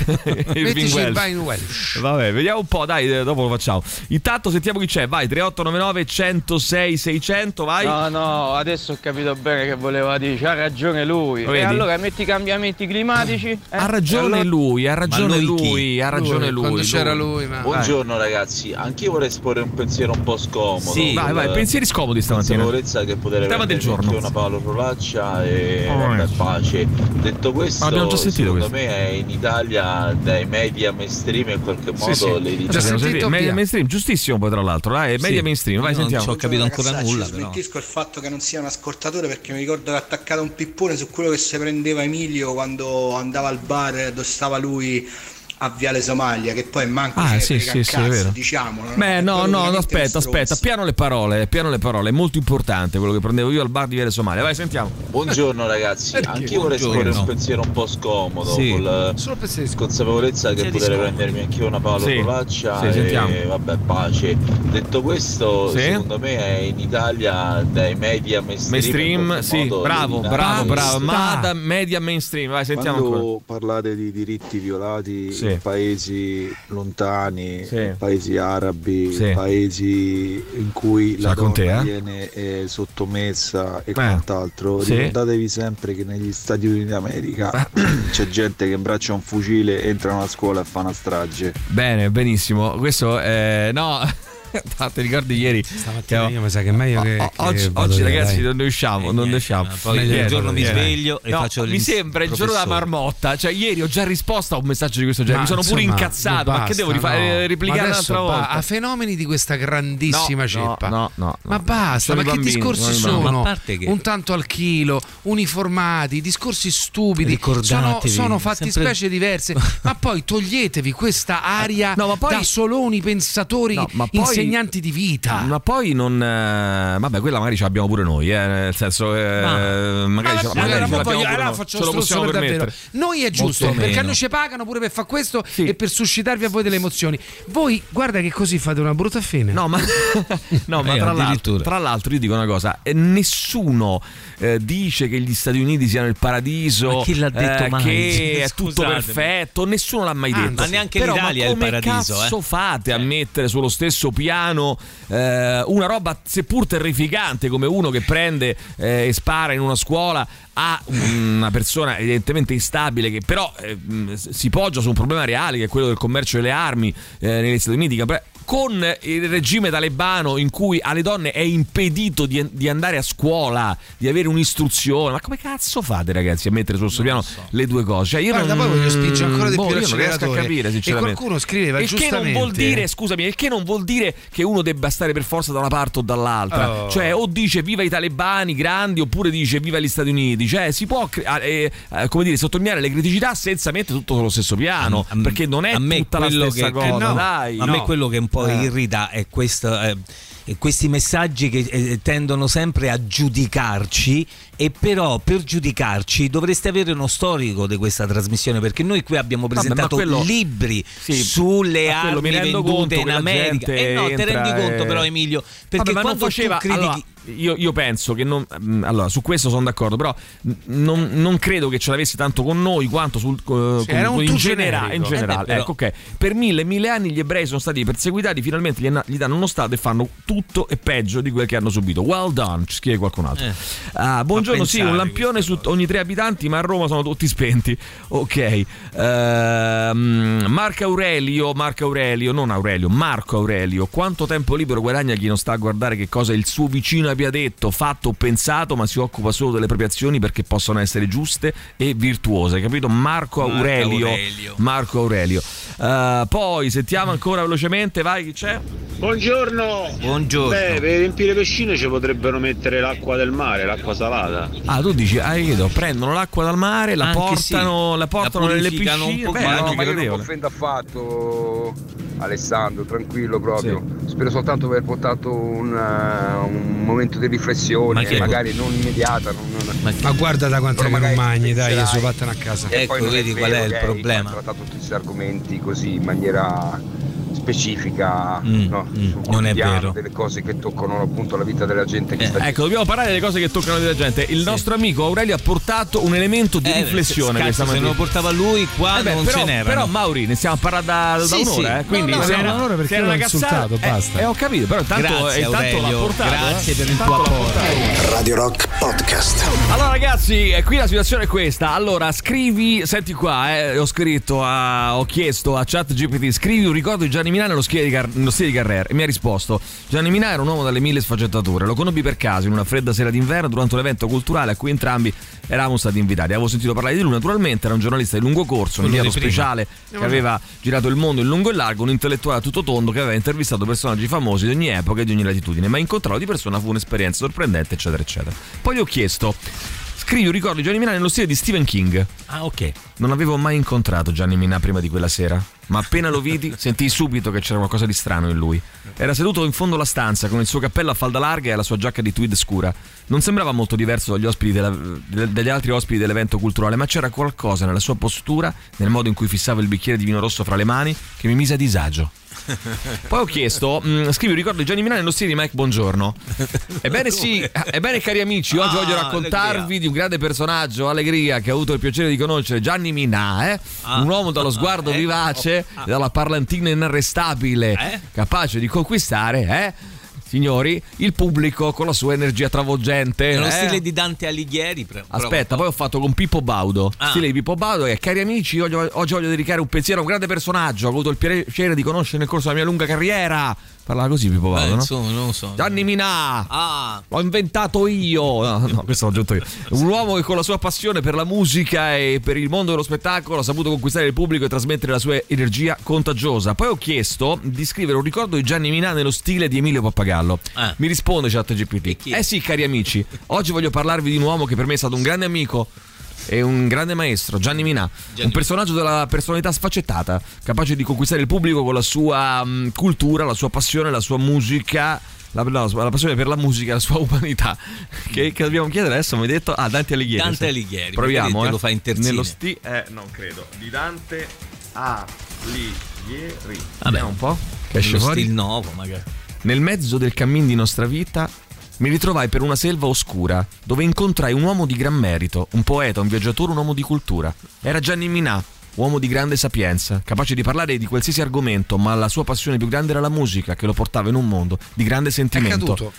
Irvine Welsh. Vabbè, vediamo un po', dai, eh, dopo lo facciamo. Intanto sentiamo chi c'è. Vai, 3899 106 600, vai. No, no, adesso ho capito bene che voleva dire, c'ha ragione lui. Lo E allora metti i cambiamenti climatici? eh? ha ragione Allora- lui, ha ragione lui lui, ha ragione lui. Quando c'era lui, ma... Buongiorno ragazzi, anch'io vorrei esporre un pensiero un po' scomodo. Sì. Vai, vai, Eh, pensieri scomodi stamattina. Consapevolezza che poter Tema del giorno. una Paolo Rolaccia e Oh, eh. pace. Detto questo, abbiamo già sentito secondo questo. me è in Italia dai media mainstream in qualche modo sì. le Già Abbiamo sentito, sentito, media mainstream, giustissimo poi tra l'altro, dai, media Sì. mainstream, vai Io non sentiamo. ci ho capito ancora nulla, però. smentisco il fatto che non sia un ascoltatore perché mi ricordo che ha attaccato un pippone su quello che si prendeva Emilio quando andava al bar dove stava lui a Viale Somalia, che poi manco Ah, sì, sì, sì, è vero. diciamolo. no? Beh, no, no, no, aspetta, aspetta, piano le parole, piano le parole, è molto importante quello che prendevo io al bar di Viale Somalia. Vai, sentiamo. Buongiorno ragazzi, Perché? anch'io vorrei esporre un pensiero un po' scomodo, Sì. con la Solo pensieri consapevolezza che potrei prendermi anch'io una Paolo Sì. Colaccia Sì, sentiamo. e vabbè pace. Detto questo, Sì. secondo me è in Italia dai media mainstream, Mainstream, sì, bravo, bravo, bravo. Ma da media mainstream, vai, sentiamo ancora. Quando parlate di diritti violati Sì. in paesi lontani, Sì. paesi arabi, Sì. paesi in cui la con donna eh? viene sottomessa e quant'altro, Sì. ricordatevi sempre che negli Stati Uniti d'America c'è gente che imbraccia un fucile, entra in una scuola e fa una strage. Bene, benissimo. Questo è. No. Ah, Ti ricordi ieri? Stamattina io mi sa che è meglio che. O- che oggi, ragazzi dai. non ne usciamo, non ne usciamo. poi Meglio un che giorno mi sveglio e No, faccio Mi sembra il giorno della marmotta. Cioè, ieri ho già risposto a un messaggio di questo genere. Ma, mi sono pure insomma, incazzato. Ma, che basta, devo rifare? no. eh, replicare un'altra volta? A fenomeni di questa grandissima No, ceppa. no, no, no, Ma no. basta, ma che discorsi sono Un tanto al chilo, uniformati, discorsi stupidi. Sono, Ricordatevi, sono fatti specie diverse. ma poi toglietevi questa aria No, poi- da soloni pensatori, No, ma poi- insegnanti di vita. Ma poi non. eh, vabbè, quella magari ce l'abbiamo pure noi, eh, nel senso. eh, Ma- magari Ma ce, allora, magari ce poi- l'abbiamo pure allora noi, faccio ce lo possiamo permettere. Noi è giusto Molto perché a noi ci pagano pure per fare questo e per suscitarvi a voi delle emozioni. Voi guarda che così fate una brutta fine. No, ma, no, ma Eh, tra, l'altro, tra l'altro io dico una cosa: eh, nessuno eh, dice che gli Stati Uniti siano il paradiso, Ma chi l'ha detto eh, mai? che è tutto Scusatemi. perfetto, nessuno l'ha mai Anzi, detto. ma neanche Però, l'Italia è il come paradiso, cazzo eh. fate a mettere sullo stesso piano eh, una roba seppur terrificante come uno che prende eh, e spara in una scuola a una persona evidentemente instabile che però eh, si poggia su un problema reale che è quello del commercio delle armi eh, negli Stati Uniti che- con il regime talebano in cui alle donne è impedito di, di andare a scuola, di avere un'istruzione. Ma come cazzo fate, ragazzi, a mettere sul suo piano le due cose? Cioè, io Guarda, non, poi voglio spingere ancora di boh, più io non riesco a capire, E sinceramente. qualcuno scriveva il che non vuol dire, scusami, il che non vuol dire che uno debba stare per forza da una parte o dall'altra. Oh. Cioè, o dice viva i talebani grandi, oppure dice viva gli Stati Uniti. Cioè, si può cre- eh, eh, come dire, sottolineare le criticità senza mettere tutto sullo stesso piano. perché non è a me tutta la quello stessa che, cosa. che no, dai. a me No. quello che un po' Eh. irrita è questo. eh, questi messaggi che eh, tendono sempre a giudicarci e però per giudicarci dovreste avere uno storico di questa trasmissione perché noi qui abbiamo Vabbè, presentato quello- libri Sì, sulle armi vendute in America. e no te rendi conto e- però Emilio perché Vabbè, quando faceva critichi allora, io, io penso che non mm, allora su questo sono d'accordo però non, non credo che ce l'avesse tanto con noi quanto sul, eh, con- era un in, generale, in generale. Eh beh, ecco ok. Per mille e mille anni gli ebrei sono stati perseguitati finalmente gli, gli danno uno stato e fanno tutto e peggio di quel che hanno subito. Well done. Ci scrive qualcun altro. Eh. Ah, buongiorno Fa sì un lampione su ogni tre abitanti ma a Roma sono tutti spenti ok Ehm, Marco Aurelio Marco Aurelio non Aurelio Marco Aurelio quanto tempo libero guadagna chi non sta a guardare che cosa il suo vicino abbia detto fatto o pensato ma si occupa solo delle proprie azioni perché possono essere giuste e virtuose capito Marco Marco Aurelio Aurelio. Marco Aurelio Eh, poi sentiamo ancora velocemente vai chi c'è Buongiorno! Buongiorno. Beh, per riempire piscine ci potrebbero mettere l'acqua del mare, l'acqua salata. Ah, tu dici, ah, io credo, prendono l'acqua dal mare, la Anche portano, sì. la portano La nelle piscine. un Beh, pochino. no, che ma io non mi offendo affatto Alessandro, tranquillo proprio. Spero soltanto di aver portato un, eh, un momento di riflessione, Ma che- magari non immediata. Non, non- Ma guarda da quant'è Però che non mangi, dai, penserai- su vattene a casa. E Ecco, vedi è qual è il che hai problema. trattato tutti questi argomenti così in maniera specifica, Mm, no? mm, non è vero. delle cose che toccano appunto la vita della gente che sta Ecco, dobbiamo parlare delle cose che toccano la gente. Il nostro amico Aurelio ha portato un elemento di Eh, riflessione cazzo, questa se mattina. non lo portava lui qua Eh beh, non però, ce n'era però Mauri, ne stiamo a parlare da, da Sì, un'ora, sì. eh, quindi No, no, se no, era, un'ora perché se era l'ho una cazzata, insultato, eh, basta. eh, ho capito, però intanto, Grazie, intanto l'ha Aurelio, portato. grazie eh. per il tuo apporto. Radio Rock Podcast. Allora ragazzi, eh, qui la situazione è questa. Allora, scrivi, senti qua, eh, ho scritto, ho chiesto a ChatGPT, scrivi un ricordo di Gianni Minà nello stile di, Car- nello stile di Carrera e mi ha risposto, Gianni Minà era un uomo dalle mille sfaccettature, lo conobbi per caso in una fredda sera d'inverno durante un evento culturale a cui entrambi eravamo stati invitati. Avevo sentito parlare di lui naturalmente, era un giornalista di lungo corso, un inviato speciale che aveva girato il mondo in lungo e largo, un intellettuale a tutto tondo che aveva intervistato personaggi famosi di ogni epoca e di ogni latitudine, ma incontrarlo di persona fu un'esperienza sorprendente, eccetera, eccetera. Poi gli ho chiesto Scrivi un ricordo di Gianni Minà nello stile di Stephen King. Ah, ok. Non avevo mai incontrato Gianni Minà prima di quella sera, ma appena lo vidi sentii subito che c'era qualcosa di strano in lui. Era seduto in fondo alla stanza con il suo cappello a falda larga e la sua giacca di tweed scura. Non sembrava molto diverso dagli, ospiti della- de- dagli altri ospiti dell'evento culturale, ma c'era qualcosa nella sua postura, nel modo in cui fissava il bicchiere di vino rosso fra le mani, che mi mise a disagio. Poi ho chiesto, mh, scrivi un ricordo di Gianni Minà nello stile di Mike Buongiorno. Ebbene sì, ebbene cari amici, oggi Ah, voglio raccontarvi di un grande personaggio, Allegria, che ho avuto il piacere di conoscere, Gianni Minà, eh? Ah. un uomo dallo sguardo Eh? vivace, Oh, ah. dalla parlantina inarrestabile, Eh? capace di conquistare, eh? Signori, il pubblico con la sua energia travolgente. Nello eh? stile di Dante Alighieri. pre- Aspetta, poi ho fatto con Pippo Baudo. Ah. Stile di Pippo Baudo, che cari amici, oggi, oggi voglio dedicare un pensiero a un grande personaggio. Ho avuto il piacere di conoscere nel corso della mia lunga carriera. Parlava così Pippo Beh, Baudo, no? insomma, non lo so. Gianni Minà. Ah, L'ho inventato io. No, no, questo l'ho aggiunto io. Un uomo che con la sua passione per la musica e per il mondo dello spettacolo ha saputo conquistare il pubblico e trasmettere la sua energia contagiosa. Poi ho chiesto di scrivere un ricordo di Gianni Minà nello stile di Emilio Pappagallo. Ah. Mi risponde ChatGPT. Eh sì, cari amici, oggi voglio parlarvi di un uomo che per me è stato un grande amico e un grande maestro, Gianni Minà, un personaggio della personalità sfaccettata, capace di conquistare il pubblico con la sua mh, cultura, la sua passione, la sua musica. La, no, la passione per la musica, la sua umanità. Che, che dobbiamo chiedere adesso? Mi hai detto? Ah, Dante Alighieri. Dante. Alighieri, Proviamo. eh. lo fai in terzine. Nello sti. Eh, non credo. Di Dante Alighieri. Vabbè, Vediamo un po'. Che esce fuori. stil nuovo, magari. Nel mezzo del cammin di nostra vita mi ritrovai per una selva oscura, dove incontrai un uomo di gran merito, un poeta, un viaggiatore, un uomo di cultura. Era Gianni Minà, uomo di grande sapienza, capace di parlare di qualsiasi argomento, ma la sua passione più grande era la musica, che lo portava in un mondo di grande sentimento.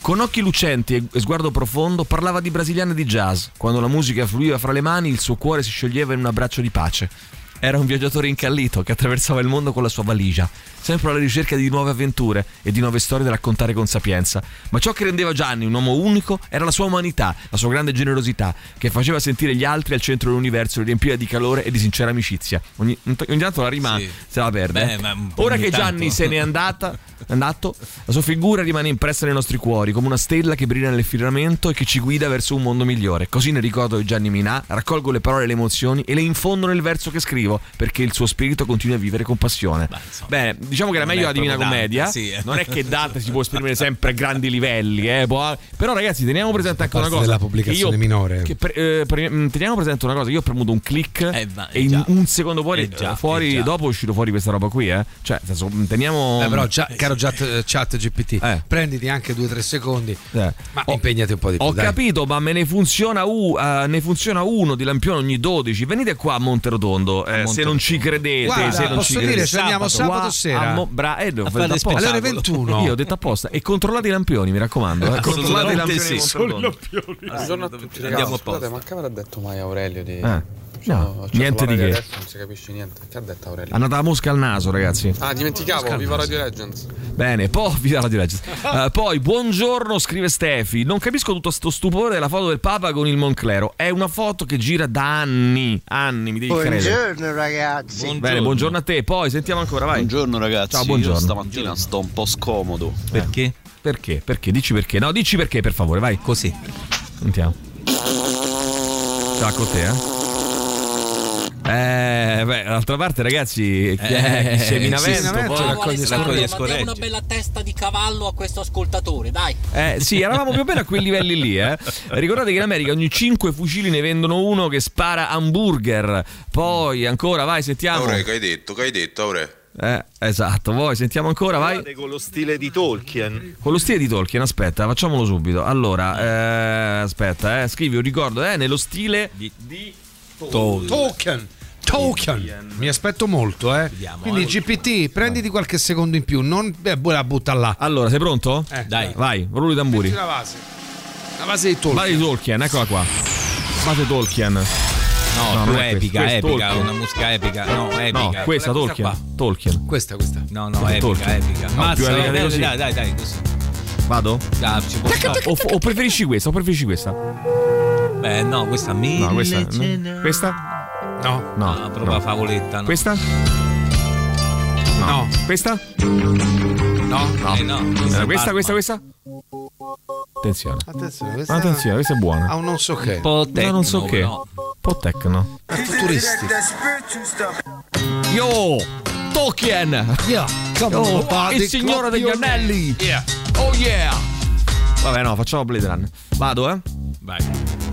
Con occhi lucenti e sguardo profondo parlava di brasiliane e di jazz. Quando la musica fluiva fra le mani, il suo cuore si scioglieva in un abbraccio di pace. Era un viaggiatore incallito che attraversava il mondo con la sua valigia, sempre alla ricerca di nuove avventure e di nuove storie da raccontare con sapienza. Ma ciò che rendeva Gianni un uomo unico era la sua umanità, la sua grande generosità, che faceva sentire gli altri al centro dell'universo e li riempiva di calore e di sincera amicizia. Ogni, ogni tanto la rima Sì. se la perde. Beh, eh. Ora che tanto. Gianni se n'è andata, andato, la sua figura rimane impressa nei nostri cuori come una stella che brilla nel firmamento e che ci guida verso un mondo migliore. Così nel ricordo Gianni Minà raccolgo le parole e le emozioni e le infondo nel verso che scrivo perché il suo spirito continua a vivere con passione. Bene, diciamo che era meglio la Divina proprio Commedia. Dante, sì, eh. Non è che Dante si può esprimere sempre a grandi livelli, eh, può- però ragazzi teniamo presente anche una cosa. della pubblicazione Io- minore. che per- eh, per- mm, teniamo presente una cosa, io ho premuto un click Eh, va- e in un secondo fuori, Eh, già, fuori eh, dopo è uscito fuori questa roba qui, eh. Cioè, nel senso, teniamo Eh, però, già- caro chat, chat GPT, prenditi anche due o tre secondi, Eh. ma impegnati un po' di più. Ho dai. capito, ma me ne funziona, u- eh, ne funziona uno di lampione ogni 12. Venite qua a Monterotondo, eh, se non ci credete. Guarda, se non posso ci dire, credete. ci andiamo sabato sera. a Mo- bra- eh, A detto fare apposta. Alle ore 21. Io ho detto apposta. E controllate i lampioni, mi raccomando. Eh. Controllate i lampioni. sì. Monterotondo. Buongiorno a tutti Andiamo ragazzi, a scusate, posto. ma che avrà detto mai Aurelio di... Eh. Cioè, No, niente di che. Adesso non si capisce niente. Che ha detto Aurelio? Ha andata la mosca al naso, ragazzi. Ah, dimenticavo, viva Radio Legends. Bene, poi via Radio Legends. Eh, poi, buongiorno, scrive Stefi. Non capisco tutto sto stupore della foto del Papa con il Monclero. È una foto che gira da anni. Anni, mi devi credere. Buongiorno ragazzi. Bene, buongiorno a te. Poi sentiamo ancora, vai. Buongiorno ragazzi, Ciao, io buongiorno. stamattina sto un po' scomodo. Perché? Perché? Perché? Dici perché? No, dici perché, per favore, vai. Così. Sentiamo. Ciao con te, eh. Eh, beh, d'altra parte, ragazzi, chi è Eh, chi semina sì, vento, poi raccoglie diamo una bella testa di cavallo a questo ascoltatore, dai. Eh sì, eravamo più o meno a quei livelli lì, eh. Ricordate che in America ogni 5 fucili ne vendono uno che spara hamburger. Poi ancora, vai, sentiamo. Aure, che hai detto? Che hai detto, Aure? Eh, esatto, voi sentiamo ancora, vai. Con lo stile di Tolkien. Con lo stile di Tolkien, aspetta, facciamolo subito. Allora, eh, aspetta, eh, scrivi un ricordo, eh, nello stile di, Token. Token. Mi aspetto molto, eh. Quindi GPT, prenditi qualche secondo in più, non eh, la butta là. Allora, sei pronto? Eh. Dai, vai, rullo i tamburi. Metti la base. La base di Tolkien. Base di Tolkien, eccola qua. Base Tolkien. No, No, più epica, questa, epica, questa è una musica epica. No, epica. No, questa Tolkien. qua. Tolkien. Questa, questa. No, no, Questa è epica, Tolkien. epica. No, Mazza, più epica di dai, così. dai, dai, dai, così. Vado? Dai, ci può stare. O, o preferisci questa? O preferisci questa? Beh, no, questa mille No, questa. cene- Questa? No. No. Ah, proprio no. favoletta. No. Questa? No. Questa? No. No. Eh, no, questa è questa, questa, questa? Attenzione. Attenzione, questa Attenzione, questa è buona. ha un non so che. Un po' No, non so che. Un po' tecno. È futuristi. Yo! Tolkien! Yeah, come Oh, on, il signore degli anelli! Yeah. Oh yeah! Vabbè, no, facciamo Blade Runner. Vado, eh? Vai.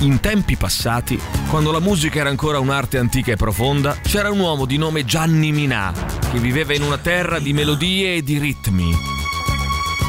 In tempi passati, quando la musica era ancora un'arte antica e profonda, c'era un uomo di nome Gianni Minà che viveva in una terra di melodie e di ritmi.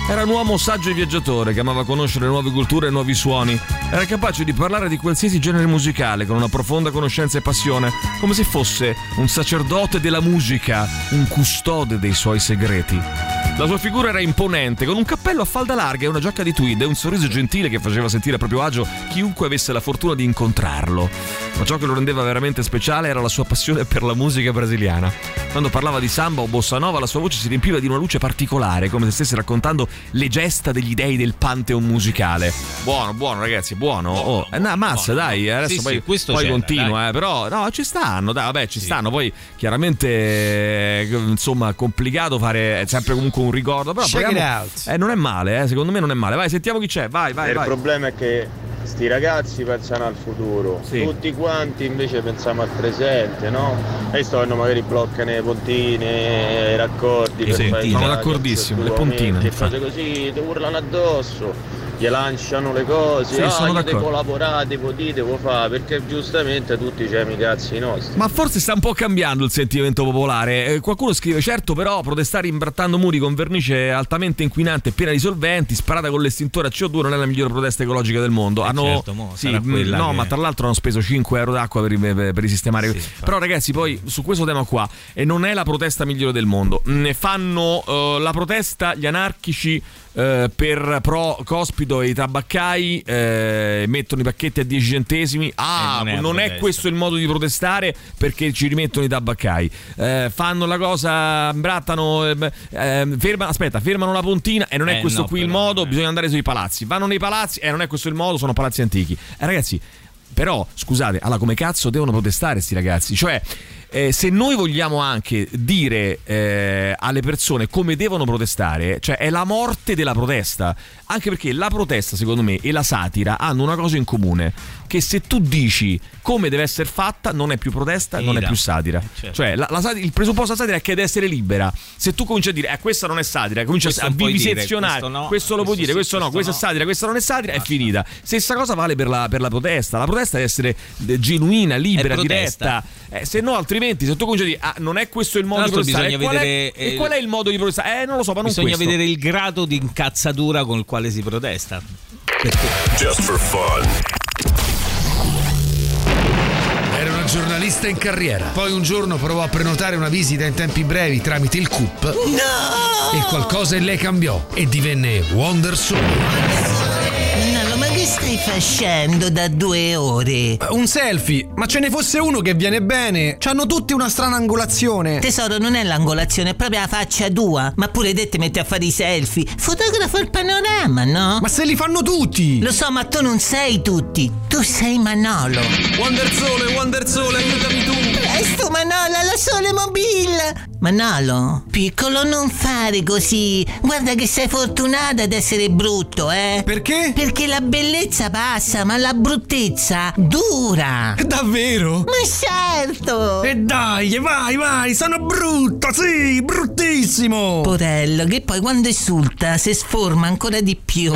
Era un uomo saggio e viaggiatore che amava conoscere nuove culture e nuovi suoni. Era capace di parlare di qualsiasi genere musicale con una profonda conoscenza e passione, come se fosse un sacerdote della musica, un custode dei suoi segreti. La sua figura era imponente, con un cappello a falda larga e una giacca di tweed e un sorriso gentile che faceva sentire a proprio agio chiunque avesse la fortuna di incontrarlo. Ma ciò che lo rendeva veramente speciale era la sua passione per la musica brasiliana. Quando parlava di samba o bossa nova, la sua voce si riempiva di una luce particolare, come se stesse raccontando le gesta degli dei del pantheon musicale. Buono, buono, ragazzi, buono. Oh, eh, no, mazza, dai, adesso Sì, poi, sì, poi continua, eh, però no, ci stanno, dai, vabbè, ci stanno. Poi chiaramente, eh, insomma, complicato fare sempre comunque un ricordo, però Check it proviamo- out. eh, non è male, eh, secondo me non è male. Vai, sentiamo chi c'è, vai, vai, il vai. problema è che sti ragazzi pensano al futuro, Sì. tutti quanti invece pensiamo al presente, no? E stanno magari bloccano le pontine, i raccordi, Sì, per sì, sono d'accordissimo, le pontine, e cose così, ti urlano addosso. Gli lanciano le cose, Sì, ah, sono io d'accordo. devo lavorare, devo dire, devo fare, perché giustamente tutti c'hanno i cazzi nostri. Ma forse sta un po' cambiando il sentimento popolare. Eh, qualcuno scrive: certo, però, protestare imbrattando muri con vernice altamente inquinante e piena di solventi, sparata con l'estintore a CO2 non è la migliore protesta ecologica del mondo. Eh, Hanno, certo, mo, sì, sarà mh, quella no, che- ma tra l'altro hanno speso 5 euro d'acqua per, per, per risistemare. però, ragazzi, poi su questo tema qua, e non è la protesta migliore del mondo. Ne fanno eh, la protesta gli anarchici. Eh, per pro cospito e i tabaccai eh, mettono i pacchetti a 10 centesimi. Ah Eh, non è non, è questo il modo di protestare perché ci rimettono i tabaccai. Eh, fanno la cosa imbrattano ehm, ehm, ferma- aspetta fermano la pontina e non è questo no, qui il modo bisogna andare sui palazzi. Vanno nei palazzi e non è questo il modo sono palazzi antichi. Ragazzi però scusate allora come cazzo devono protestare sti ragazzi? Cioè eh, se noi vogliamo anche dire eh, alle persone come devono protestare, cioè è la morte della protesta, anche perché la protesta secondo me e la satira hanno una cosa in comune, che se tu dici come deve essere fatta non è più protesta, non è più satira. certo. Cioè la- la il presupposto della satira è che deve essere libera. Se tu cominci a dire eh, questa non è satira, cominci Questo a vivisezionare, questo no, questo lo puoi dire, sì, questo no, questo questa è no. satira, questa non è satira, è finita. Stessa cosa vale per la, per la protesta. La protesta deve essere eh, genuina, libera, diretta. Eh, se no, altrimenti, se tu cominci a dire ah, non è questo il modo di protestare, e qual, vedere, è, e eh, qual è il modo di protestare? Eh, non lo so, ma non Bisogna questo. vedere il grado di incazzatura con il quale si protesta. Just for fun. Giornalista in carriera. Poi un giorno provò a prenotare una visita in tempi brevi tramite il CUP. No! E qualcosa in lei cambiò e divenne Wonder Sole. Stai facendo da due ore? Un selfie, ma ce ne fosse uno che viene bene. C'hanno tutti una strana angolazione. Tesoro, non è l'angolazione, è proprio la faccia tua. Ma pure te ti metti a fare i selfie. Fotografo il panorama, no? Ma se li fanno tutti! Lo so, ma tu non sei tutti. Tu sei Manolo. Wonder Sole, Wonder Sole, aiutami tu! Presto, Manolo, alla sole mobile! Manolo, piccolo, non fare così. Guarda che sei fortunato ad essere brutto, eh? Perché? Perché la bellezza passa, ma la bruttezza dura. Davvero? Ma certo! E dai, vai, vai, sono brutto, sì, bruttissimo! Porello, che poi quando esulta si sforma ancora di più.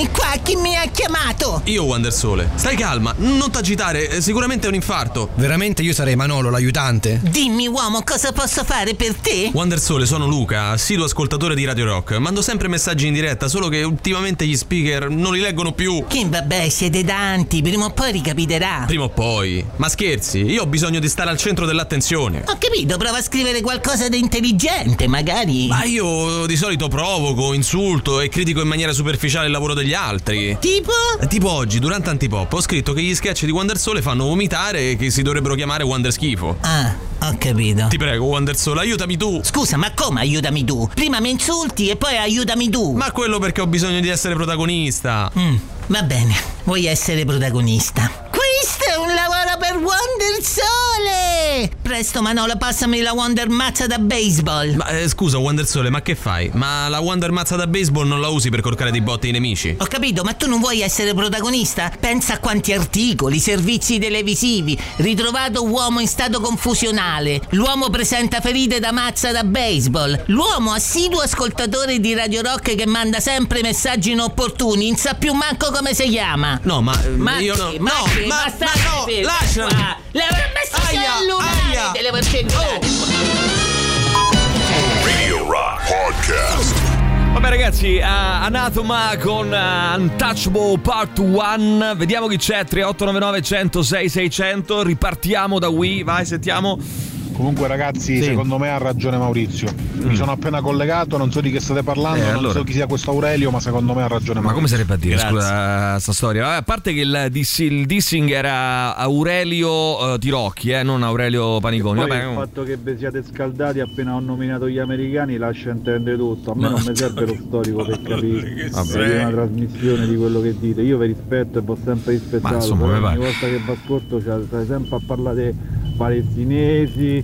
Eccomi qua, chi mi ha chiamato? Io, Wonder Sole. Stai calma, non t'agitare, sicuramente è un infarto. Veramente io sarei Manolo, l'aiutante. Dimmi, uomo, cosa posso fare per te? Wonder Sole, sono Luca, assiduo ascoltatore di Radio Rock. Mando sempre messaggi in diretta, solo che ultimamente gli speaker non li leggono più. Che vabbè, siete tanti, prima o poi ricapiterà. Prima o poi. Ma scherzi, io ho bisogno di stare al centro dell'attenzione. Ho capito, prova a scrivere qualcosa di intelligente, magari. Ma io di solito provoco, insulto e critico in maniera superficiale il lavoro degli altri. Tipo? Tipo oggi, durante Antipop, ho scritto che gli sketch di Wonder Sole fanno vomitare e che si dovrebbero chiamare Wonder Schifo. Ah, ho capito. Ti prego, Wonder Sole, aiutami tu. Scusa, ma come aiutami tu? Prima mi insulti e poi aiutami tu. Ma quello perché ho bisogno di essere protagonista. Mm, va bene, vuoi essere protagonista. Questo lavoro per Wonder Sole! presto, Manolo, passami la Wonder Mazza da baseball. Ma eh, scusa, Wonder Sole, ma che fai? Ma la Wonder Mazza da baseball non la usi per corcare di botte i nemici? Ho capito, ma tu non vuoi essere protagonista? Pensa a quanti articoli, servizi televisivi. Ritrovato uomo in stato confusionale. L'uomo presenta ferite da mazza da baseball. L'uomo assiduo ascoltatore di Radio Rock che manda sempre messaggi inopportuni. Non sa più manco come si chiama. No, ma, eh, Ma io no. ma no, ma, ma ma no, fermi lasciami. qua. Le avrei messo Aia, cellulare, aia. te le avrei cellulare. Radio Rock Podcast. Vabbè ragazzi, uh, Anatoma con uh, Untouchable Part 1 Vediamo chi c'è, 3899 106 600 Ripartiamo da Wii, vai sentiamo Comunque ragazzi, Sì. secondo me ha ragione Maurizio. Mi sono appena collegato, non so di che state parlando, Eh, non allora. so chi sia questo Aurelio, ma secondo me ha ragione Ma Maurizio. come sarebbe a dire, Grazie. scusa, sta storia? Vabbè, a parte che il, diss- il dissing era Aurelio eh, Tirocchi, eh, non Aurelio Paniconi Vabbè, il fatto che vi siate scaldati appena ho nominato gli americani lascia intendere tutto. A me Ma- non mi serve lo storico per capire Vabbè. È una trasmissione di quello che dite. Io vi rispetto e vi ho sempre rispettato. Ma insomma, ogni volta che vi ascolto cioè, stai sempre a parlare palestinesi,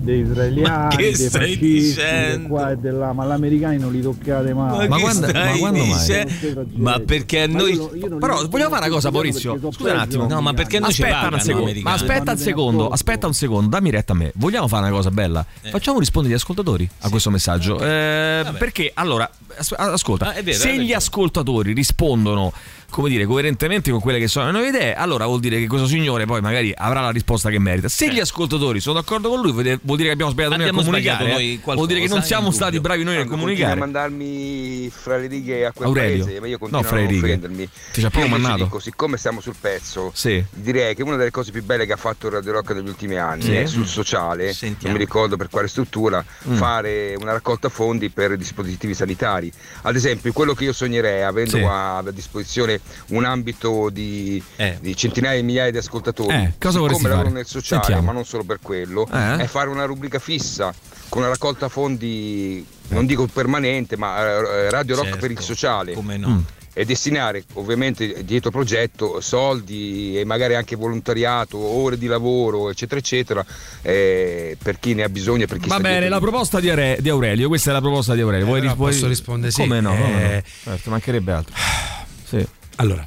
dei israeliani, che dei fascisti, dicendo? di qua e là, ma gli americani non li toccate mai. Ma, che quando- stai ma quando mai? dicendo? Ma perché Ma noi. io io Però vogliamo fare una cosa Maurizio Scusa un attimo No, ma perché noi ci aspetta un secondo? Ma aspetta un secondo Aspetta un secondo Dammi retta a me Vogliamo fare una cosa bella Facciamo rispondere gli ascoltatori a questo messaggio Eh, Perché allora as- Ascolta Ah, vero, Se gli ascoltatori rispondono come dire, coerentemente con quelle che sono le nuove idee, allora vuol dire che questo signore poi magari avrà la risposta che merita. Se gli ascoltatori sono d'accordo con lui, vuol dire- che abbiamo sbagliato noi a Abbiamo comunicare. eh. noi qualcosa, vuol dire che non siamo dubbio. stati bravi noi nel a comunicare. mandarmi fra le righe a quel Aurelio. paese, ma io No, continuo fra a le non righe. offendermi. Ti ci ha proprio mandato? dico, siccome siamo sul pezzo, Sì. direi che una delle cose più belle che ha fatto Radio Rock negli ultimi anni Sì. è sul sociale, Sentiamo. non mi ricordo per quale struttura, Mm. fare una raccolta fondi per dispositivi sanitari. Ad esempio, quello che io sognerei, avendo Sì. a, a disposizione un ambito di, Eh. di centinaia di migliaia di ascoltatori, Eh, cosa lavoro fare? nel sociale, Sentiamo. ma non solo per quello, Eh? è fare una rubrica fissa con una raccolta fondi, non dico permanente, ma eh, Radio Rock Certo, per il sociale. Come no? Mm. E destinare ovviamente dietro progetto soldi e magari anche volontariato, ore di lavoro, eccetera, eccetera, eh, per chi ne ha bisogno e per chi Va sta bene, dietro. la proposta di, Are- di Aurelio, questa è la proposta di Aurelio. Vuoi ris- vuoi- posso rispondere sì. Come no? no, no, no. Eh, Certo, mancherebbe altro. Sì. Allora,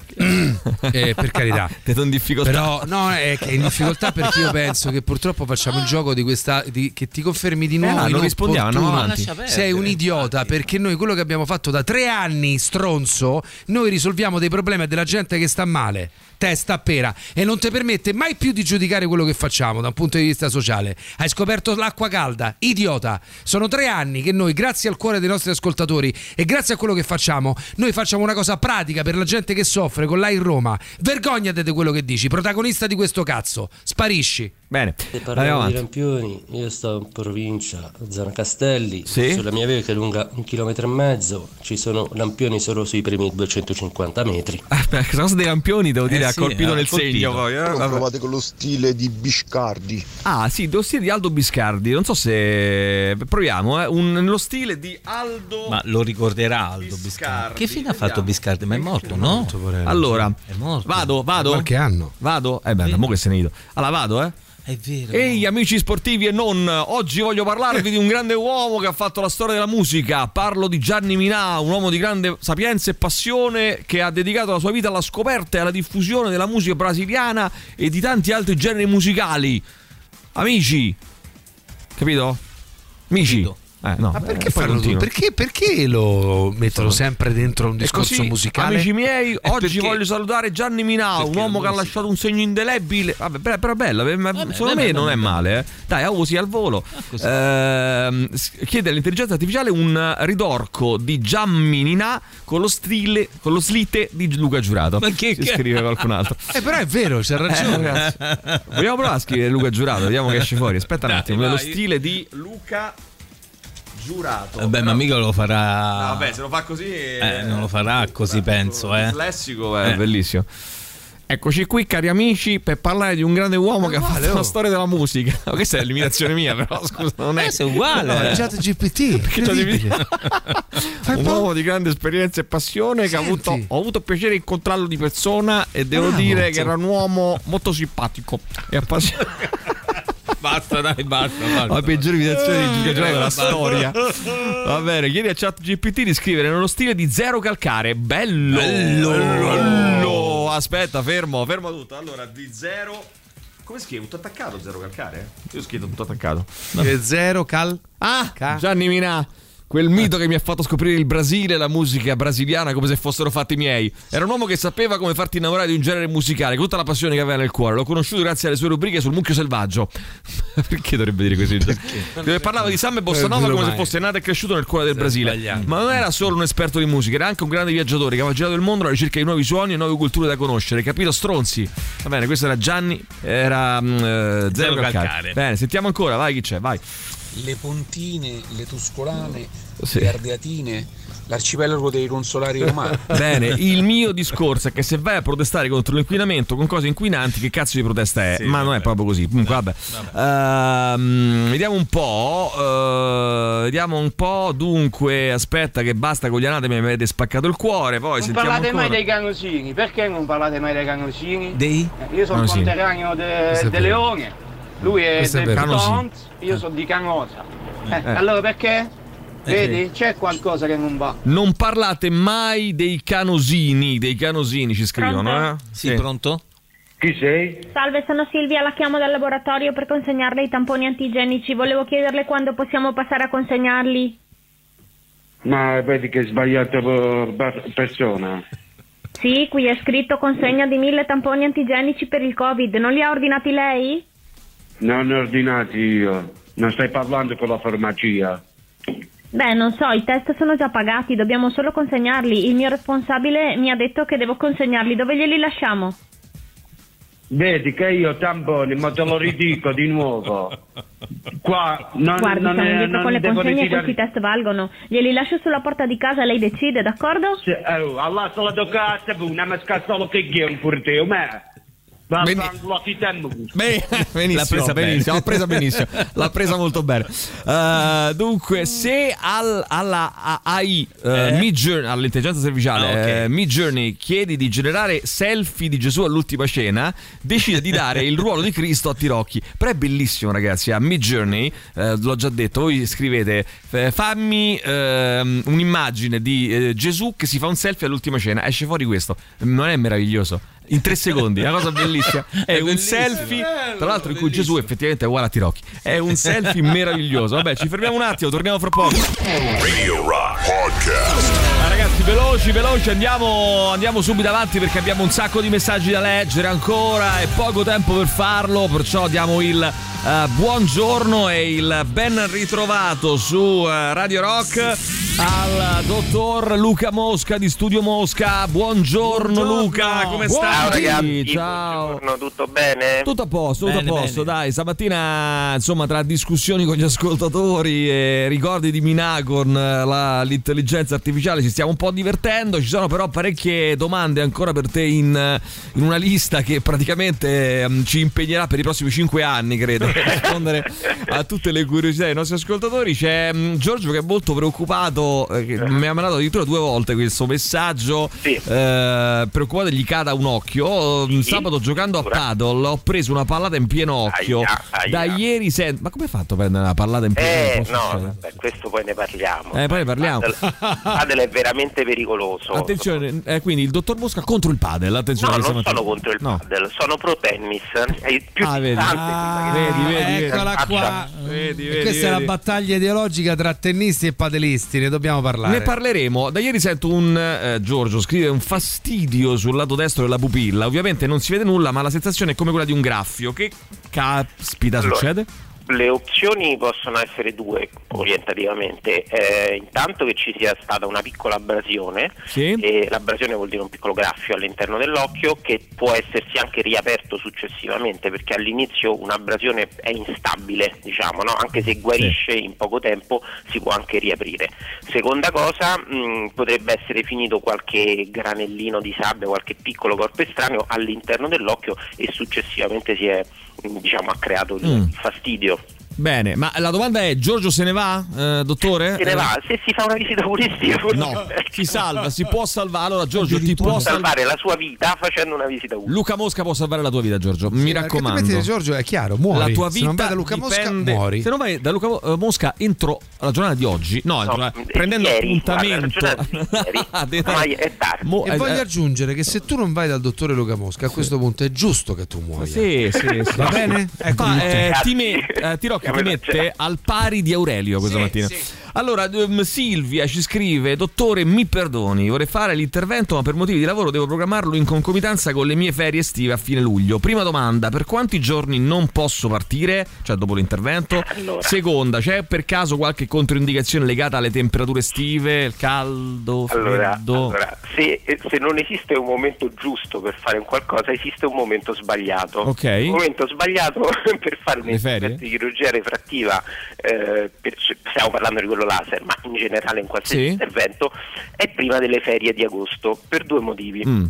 eh, per carità. Te in difficoltà. Però no, è che è in difficoltà perché io penso che purtroppo facciamo il gioco di questa di- che ti confermi di nuovo ah, non inopportuno. rispondiamo, andiamo avanti. Sei un idiota perché noi quello che abbiamo fatto da tre anni, stronzo, noi risolviamo dei problemi della gente che sta male. Testa a pera e non ti permette mai più di giudicare quello che facciamo da un punto di vista sociale. Hai scoperto l'acqua calda, idiota. Sono tre anni che noi, grazie al cuore dei nostri ascoltatori e grazie a quello che facciamo, noi facciamo una cosa pratica per la gente che soffre con l'A in Roma. Vergognate di quello che dici, protagonista di questo cazzo. Sparisci. Bene, Se parliamo di lampioni, io sto in provincia, Zona Castelli, Sì? sulla mia via che è lunga un chilometro e mezzo, ci sono lampioni solo sui primi 250 metri. Ah, Questa cosa dei campioni, devo dire, Eh ha sì, colpito ha nel colpito. segno poi. eh, vabbè. provate con lo stile di Biscardi. Ah, sì, lo stile di Aldo Biscardi. Non so se. Proviamo, eh. Un, lo stile di Aldo. Ma lo ricorderà Aldo Biscardi. Che fine ha fatto Biscardi? Ma è morto, no? Allora, È morto. vado, vado. Qualche anno. Vado? Eh beh, da mo che se ne ido. Allora vado, eh. È vero. Ehi amici sportivi e non, oggi voglio parlarvi di un grande uomo che ha fatto la storia della musica. Parlo di Gianni Minà, un uomo di grande sapienza e passione che ha dedicato la sua vita alla scoperta e alla diffusione della musica brasiliana e di tanti altri generi musicali. Amici, capito? Amici. Capito. Eh, no, Ma perché, eh, continuo. perché, perché lo mettono sempre dentro un discorso così, musicale? amici miei, E oggi perché? voglio salutare Gianni Minà, un uomo che ha lasciato un segno indelebile. Vabbè, però- bella, eh, Vabbè, secondo vabbè, me non è male. Eh. Dai, usi al volo. così. S- chiede all'intelligenza artificiale un ridorco di Gianni Minà con lo stile, con lo slite di Luca Giurato. Ma che ca- scrive qualcun altro. Eh, però è vero, c'ha Eh, ragione. ragazzi. Vogliamo provare a scrivere Luca Giurato, vediamo che esce fuori. Aspetta un attimo, lo stile di Luca Giurato. Vabbè, ma Però- mica lo No, farà. vabbè, se lo fa così. Eh, non lo farà così, penso, eh. Il lessico è Eh. bellissimo. Eccoci qui, cari amici, per parlare di un grande uomo che ha fatto oh. la storia della musica. Ma questa è l'imitazione mia, però scusa, non è. Eh, sei uguale. No, è eh. già GPT. Perché un po'. uomo di grande esperienza e passione che ha Senti. avuto, ho avuto piacere di incontrarlo di persona e devo Bravo. dire che era un uomo molto simpatico e appassionato. Basta, dai, basta. basta. La peggiore imitazione di Giulia Giovanni della storia. Va bene, chiedi a chat GPT di scrivere nello stile di zero calcare. Bello! Bello. Bello. Aspetta, fermo, fermo tutto. Allora, di zero. Come scrivo? Tutto attaccato zero calcare? Io ho scritto tutto attaccato. Eh, Zero cal. Ah, Gianni Minà. Quel mito che mi ha fatto scoprire il Brasile la musica brasiliana come se fossero fatti miei. Era un uomo che sapeva come farti innamorare di un genere musicale, con tutta la passione che aveva nel cuore. L'ho conosciuto grazie alle sue rubriche sul mucchio selvaggio. Perché dovrebbe dire così? Dove parlava di samba e bossa Eh, nova giuro come se fosse nato e cresciuto nel cuore del Brasile. Ma non era solo un esperto di musica, era anche un grande viaggiatore che aveva girato il mondo alla ricerca di nuovi suoni e nuove culture da conoscere. Capito? Stronzi. Va bene, questo era Gianni, era mm, eh, zero, Zero calcare. calcare. Bene, sentiamo ancora, vai chi c'è, vai. Le Pontine, le Tuscolane, Sì. le Ardeatine, l'arcipelago dei Consolari Romani. Bene, il mio discorso è che se vai a protestare contro l'inquinamento con cose inquinanti, che cazzo di protesta è? Sì, Ma non è proprio così. Comunque, vabbè. Ehm, vediamo un po'. eh, vediamo un po'. Dunque, aspetta, che basta con gli anatemi, mi avete spaccato il cuore. Poi Non sentiamo parlate mai ancora. dei canosini, perché non parlate mai dei canosini? Dei? Eh, Io sono conterraneo de, de. Leone, lui è Questo è del. Tont, io sono di Canosa. Eh, Eh. Allora perché? Eh, Vedi, c'è qualcosa che non va. Non parlate mai dei canosini. Dei canosini ci scrivono, eh? Pronto? Sì, pronto? Chi sei? Salve, sono Silvia, la chiamo dal laboratorio per consegnarle i tamponi antigenici. Volevo chiederle quando possiamo passare a consegnarli. Ma vedi che hai sbagliato per- persona. Sì, qui è scritto consegna di mille tamponi antigenici per il Covid. Non li ha ordinati lei? Non ho ordinati io. Non stai parlando con la farmacia. Beh, non so, i test sono già pagati, dobbiamo solo consegnarli. Il mio responsabile mi ha detto che devo consegnarli. Dove glieli lasciamo? Vedi che io tamponi, ma te lo ridico di nuovo. Qua non, Guardi, non, siamo è- indietro non con le consegne ritirare- questi test valgono. Glieli lascio sulla porta di casa, lei decide, d'accordo? Oh, Allah se la toccata, una ma scazzolo che ghio per te, ma... Va a farlo a tempo. Beh, benissimo, L'ha presa benissimo, l'ha presa benissimo, l'ha presa molto bene. Eh, dunque, se al- alla AI, eh, Eh? Midjourney- all'intelligenza artificiale, Ah, ok. eh, Midjourney, chiedi di generare selfie di Gesù all'ultima cena, decide di dare il ruolo di Cristo a Tirocchi. Però è bellissimo, ragazzi. A Midjourney, eh, l'ho già detto, voi scrivete, eh, fammi ehm, un'immagine di eh, Gesù che si fa un selfie all'ultima cena. Esce fuori questo. Non è meraviglioso? In tre secondi, una cosa bellissima. È, È un bellissimo. selfie, tra l'altro, in cui Gesù effettivamente è uguale a Tirocchi. È un selfie meraviglioso. Vabbè, ci fermiamo un attimo, torniamo fra poco. Radio Rock Podcast. Ah, ragazzi, veloci, veloci, andiamo, andiamo subito avanti perché abbiamo un sacco di messaggi da leggere ancora e poco tempo per farlo, perciò diamo il eh, buongiorno e il ben ritrovato su eh, Radio Rock al dottor Luca Mosca di Studio Mosca. Buongiorno, Luca, come stai? Ciao ragazzi, Ciao. buongiorno, tutto bene? Tutto a posto, tutto Bene, a posto, bene. dai, stamattina insomma tra discussioni con gli ascoltatori e ricordi di Minacon, eh, la- l'intelligenza artificiale ci stiamo un po' divertendo, ci sono però parecchie domande ancora per te in, in una lista che praticamente ehm, ci impegnerà per i prossimi cinque anni, credo, per rispondere a tutte le curiosità dei nostri ascoltatori. C'è mm, Giorgio che è molto preoccupato, eh, che mi ha mandato addirittura due volte questo messaggio, eh, preoccupato che gli cada un occhio. Mm, Sabato giocando a paddle ho preso una pallata in pieno occhio. Aia, aia. Da ieri sento... Ma come hai fatto a prendere una pallata in pieno Eh, occhio? no, vabbè, questo poi ne parliamo. Eh, poi ne parliamo. Padel, padel è veramente pericoloso. Attenzione, eh, quindi il dottor Mosca contro il padel. Attenzione, No, non mattina. sono contro il No. padel, sono pro tennis. È il più Ah, vedi. Ah, vedi, vedi, Eccola Faccia- qua. Vedi, vedi, questa è la vedi. battaglia ideologica tra tennisti e padelisti, ne dobbiamo parlare. Ne parleremo. Da ieri sento un eh, Giorgio scrive un fastidio sul lato destro della pupilla. Ovviamente non si vede nulla, ma la sensazione è come quella di un graffio. Che caspita Allora, succede? Le opzioni possono essere due orientativamente. Eh, intanto che ci sia stata una piccola abrasione, Sì. e l'abrasione vuol dire un piccolo graffio all'interno dell'occhio che può essersi anche riaperto successivamente perché all'inizio un'abrasione è instabile, diciamo, no? anche se guarisce in poco tempo si può anche riaprire. Seconda cosa, mh, potrebbe essere finito qualche granellino di sabbia, qualche piccolo corpo estraneo all'interno dell'occhio e successivamente si è diciamo, ha creato Mm. fastidio. Bene, ma la domanda è: Giorgio se ne va, eh, dottore? Se ne va, se si fa una visita oculistica. No, si salva, si può salvare. Allora, Giorgio, ti può salvare. la sua vita facendo una visita oculistica. Luca Mosca può salvare la tua vita, Giorgio. Mi Perché raccomando. altrimenti, Giorgio, è chiaro, muori. La tua Se vita non vai da Luca Mosca, dipende- muori. Se non vai da Luca eh, Mosca entro la giornata di oggi, no, entro la- prendendo ieri, appuntamento. guarda, giornata di ieri. Ormai è tardi. Mo- e eh, voglio eh, aggiungere che se tu non vai dal dottore Luca Mosca, a questo punto è giusto che tu muoia. Sì, sì, sì. Va bene? Ecco eh, ti, me- eh, Tirocchi ti mette al pari di Aurelio questa mattina. Allora, ehm, Silvia ci scrive: Dottore, mi perdoni, vorrei fare l'intervento, ma per motivi di lavoro devo programmarlo in concomitanza con le mie ferie estive a fine luglio. Prima domanda: per quanti giorni non posso partire? Cioè, dopo l'intervento. Seconda, c'è per caso qualche controindicazione legata alle temperature estive, il caldo, Allora, freddo? allora, se, se non esiste un momento giusto per fare un qualcosa, esiste un momento sbagliato. Ok. Un momento sbagliato per fare un Le ferie? intervento di chirurgia refrattiva, eh, per- stiamo parlando di quello laser, ma in generale in qualsiasi Sì. intervento, è prima delle ferie di agosto, per due motivi. Mm.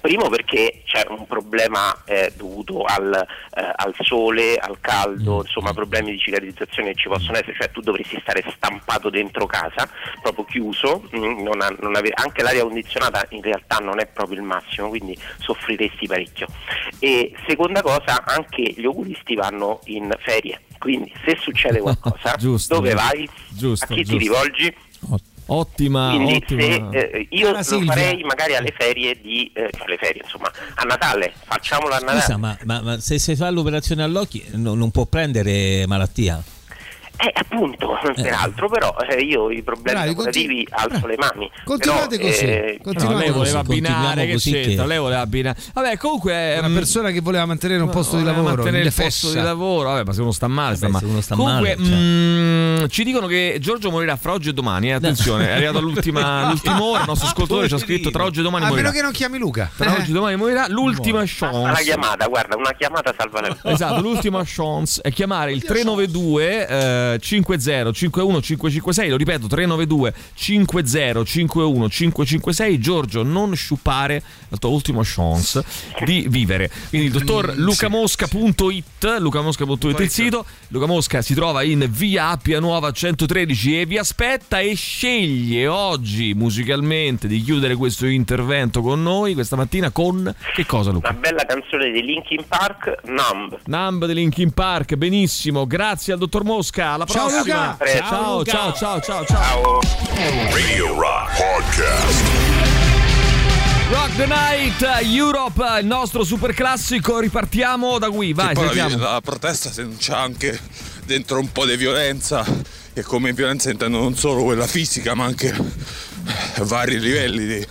Primo perché c'è un problema eh, dovuto al, eh, al sole, al Mm. caldo, insomma problemi di cicatrizzazione che ci possono essere, cioè tu dovresti stare stampato dentro casa, proprio chiuso, mm, non ha- non ave- anche l'aria condizionata in realtà non è proprio il massimo, quindi soffriresti parecchio. E seconda cosa, anche gli oculisti vanno in ferie, quindi se succede qualcosa, Giusto, dove vai? Giusto, a chi giusto. ti rivolgi? Ottima, Quindi ottima. se, eh, io Cara lo Silvia. farei magari alle ferie di eh, cioè alle ferie, insomma, a Natale, facciamolo a Natale. Scusa, ma, ma- ma se si fa l'operazione all'occhio no- non può prendere malattia? Eh, appunto, peraltro, però eh, io i problemi Bravi, lavorativi alzo le mani. Continuate Però, così, eh, No, lei voleva continuiamo abbinare, che così c'entra? che- Lei voleva abbinare. Vabbè, comunque è una persona che voleva mantenere un posto di lavoro, mantenere il mille posto fessa. di lavoro. Vabbè, ma se uno sta male, sta Vabbè, male. se uno sta comunque, male, cioè. mm, ci dicono che Giorgio morirà fra oggi e domani. eh, attenzione, è arrivato all'ultima, l'ultima ora. Il nostro ascoltatore ci ha scritto tra oggi e domani A morirà. meno che non chiami Luca. Tra oggi e domani morirà. L'ultima Una chance. chiamata, guarda, una chiamata salva la vita. Esatto, l'ultima chance è chiamare il 392 eh, 50 51 556, lo ripeto 392 50 51 556. Giorgio, non sciupare la tua ultima chance di vivere. Quindi il dottor lucamosca.it, lucamosca.it il sito. Luca Mosca si trova in via Appia Nuova 113 e vi aspetta e sceglie oggi musicalmente di chiudere questo intervento con noi questa mattina con che cosa Luca? Una bella canzone di Linkin Park, Numb. Numb di Linkin Park, benissimo, grazie al dottor Mosca, alla Ciao, prossima. Luca. Ciao, Luca. ciao, ciao, ciao, ciao. Radio Rock Podcast. Rock the Night, Europe, il nostro super classico, ripartiamo da qui, vai, la, la protesta se non c'è anche dentro un po' di violenza e come violenza intendo non solo quella fisica ma anche vari livelli di,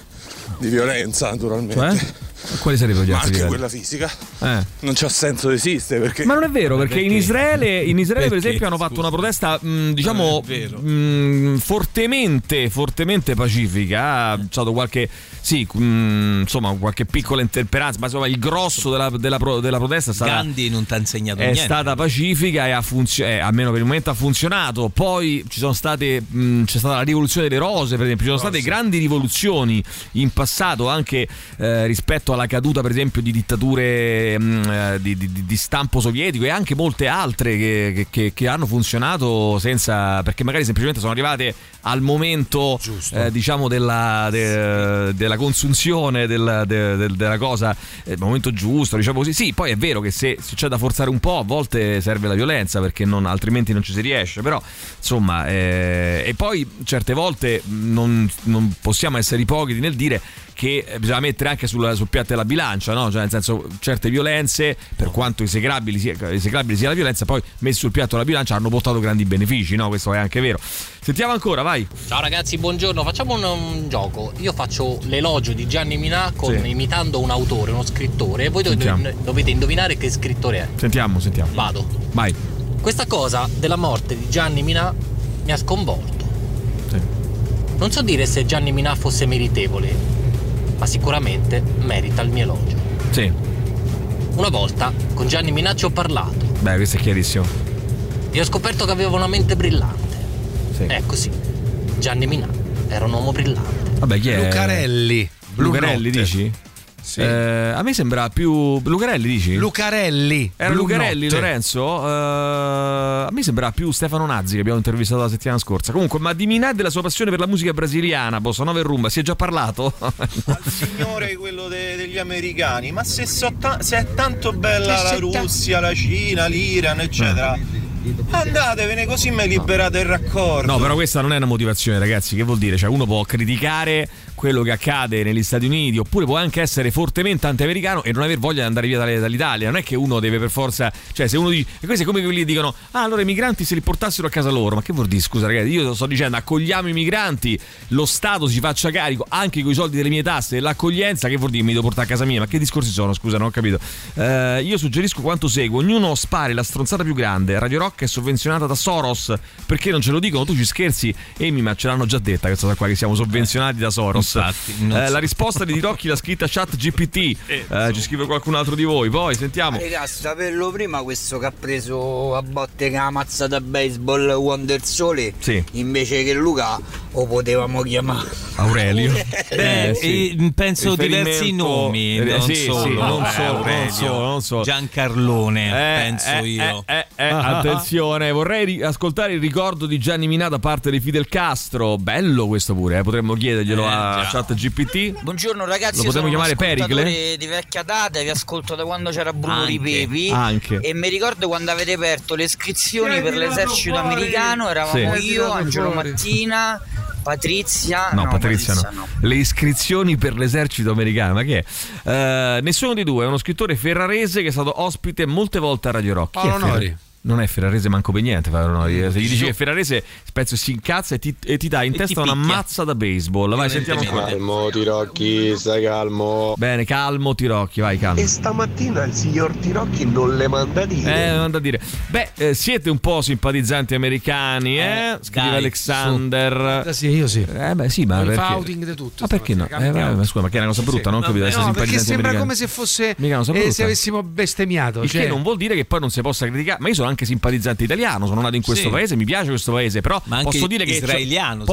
di violenza naturalmente. Cioè? Quali sarebbero gli Ma altri anche livelli? quella fisica Eh. non c'ha senso esiste perché Ma non è vero, perché, in Israele, in Israele per Perché? esempio, hanno fatto una protesta, mh, diciamo, è vero. mh, fortemente, fortemente pacifica. C'è stato qualche, sì, mh, insomma, qualche piccola intemperanza, ma insomma, il grosso della, della pro- della protesta è stata. Gandhi non ti ha insegnato è niente. stata pacifica e ha funzionato, almeno per il momento ha funzionato. Poi ci sono state, mh, c'è stata la rivoluzione delle rose, per esempio, ci sono state grandi rivoluzioni in passato anche eh, rispetto alla caduta, per esempio, di dittature mh, eh, di, di- di stampo sovietico e anche molte altre che, che- che- hanno funzionato senza, perché magari semplicemente sono arrivate al momento, eh, diciamo, della, de- della consunzione del- de- del- della cosa, eh, il momento giusto, diciamo così. Sì, poi è vero che se, se c'è da forzare un po', a volte serve la violenza perché non- altrimenti non ci si riesce. Però, insomma, eh, e poi certe volte non, non possiamo essere ipocriti nel dire che bisogna mettere anche sul, sul piatto della bilancia, no? Cioè, nel senso, certe violenze, per quanto esecrabili sia, esecrabile sia la violenza, poi messe sul piatto della bilancia hanno portato grandi benefici, no? Questo è anche vero. Sentiamo ancora, vai. Ciao ragazzi, buongiorno. Facciamo un, un gioco. Io faccio l'elogio di Gianni Minà con, Sì. imitando un autore, uno scrittore, e voi Sentiamo. dovete indovinare che scrittore è. Sentiamo, sentiamo. Vado. Vai. Questa cosa della morte di Gianni Minà mi ha sconvolto. Non so dire se Gianni Minà fosse meritevole, ma sicuramente merita il mio elogio. Sì. Una volta con Gianni Minà ci ho parlato Beh, questo è chiarissimo. e ho scoperto che aveva una mente brillante. Sì. È così. Gianni Minà era un uomo brillante. Vabbè, chi è? Lucarelli. Lucarelli, Notte. dici? Sì. Eh, a me sembra più. Lucarelli dici? Lucarelli. Era Blu Lucarelli, Notte. Lorenzo? Eh, a me sembra più Stefano Nazzi che abbiamo intervistato la settimana scorsa. Comunque, ma di Minà e della sua passione per la musica brasiliana, bossa 9 e rumba, si è già parlato? Signore quello de- degli americani, ma se, so ta- se è tanto bella la Russia, la Cina, l'Iran, eccetera, andatevene così mi liberate il raccordo. No, però questa non è una motivazione, ragazzi. Che vuol dire? Cioè, uno può criticare quello che accade negli Stati Uniti, oppure può anche essere fortemente anti-americano e non aver voglia di andare via dall'Italia. Non è che uno deve per forza. Cioè, se uno dice. E questi è come quelli che dicono: Ah, allora i migranti se li portassero a casa loro. Ma che vuol dire? Scusa, ragazzi, io sto dicendo accogliamo i migranti, lo Stato si faccia carico anche con i soldi delle mie tasse dell'accoglienza. Che vuol dire? Mi devo portare a casa mia? Ma che discorsi sono? Scusa, non ho capito. Eh, io suggerisco quanto segue: ognuno spari la stronzata più grande. Radio Rock è sovvenzionata da Soros. Perché non ce lo dicono? Tu ci scherzi, Amy, ma ce l'hanno già detta questa qua che siamo sovvenzionati da Soros. Infatti, non Eh, so. la risposta di Tirocchi l'ha scritta chat GPT. Eh, ci scrive qualcun altro di voi. Poi sentiamo. Raga, saperlo prima questo che ha preso a botte che la mazza da baseball Wonder Sole Sì. invece che Luca lo potevamo chiamare Aurelio. Beh, Eh, sì. eh, penso diversi nomi, eh, non sì, solo, sì, non eh, solo, non solo, non solo. Giancarlone, Eh, penso eh, io. eh, eh, eh, attenzione, vorrei ri- ascoltare il ricordo di Gianni Minà da parte di Fidel Castro. Bello questo pure, eh, potremmo chiederglielo Eh, chat GPT. Buongiorno ragazzi, Lo potremmo chiamare Pericle? di vecchia data, vi ascolto da quando c'era Bruno Anche, Ripepi anche. e mi ricordo quando avete aperto le iscrizioni per l'esercito americano, eravamo Sì. io, Angelo Mattina, Patrizia, No, Patrizia no. no. Le iscrizioni per l'esercito americano, ma che è? Eh, nessuno dei due è uno scrittore ferrarese che è stato ospite molte volte a Radio Rock. Chi è Paolo Nori. Non è ferrarese manco per niente, Paolo Nori. Se gli dici che è ferrarese, penso si incazza e ti, e ti dà in E testa una mazza da baseball. Vai, sentiamo qua. Calmo, Tirocchi, stai calmo. Bene, calmo, Tirocchi, vai, calmo. E stamattina il signor Tirocchi non le manda a dire. Eh, non da dire. Beh, eh, siete un po' simpatizzanti americani, eh? Scrive dai, Alexander. Eh, sì, io sì. Eh, beh, sì, ma Il perché? fouting di tutto. Ma perché no? Eh, ma scusa, ma che è una cosa brutta, non ho capito essere No, perché sembra americani. come se fosse Mica eh, se avessimo bestemmiato. Il cioè- che non vuol dire che poi non si possa criticare. Ma io sono anche simpatizzante italiano, sono nato in questo Sì. paese, mi piace questo paese, però Ma anche posso dire che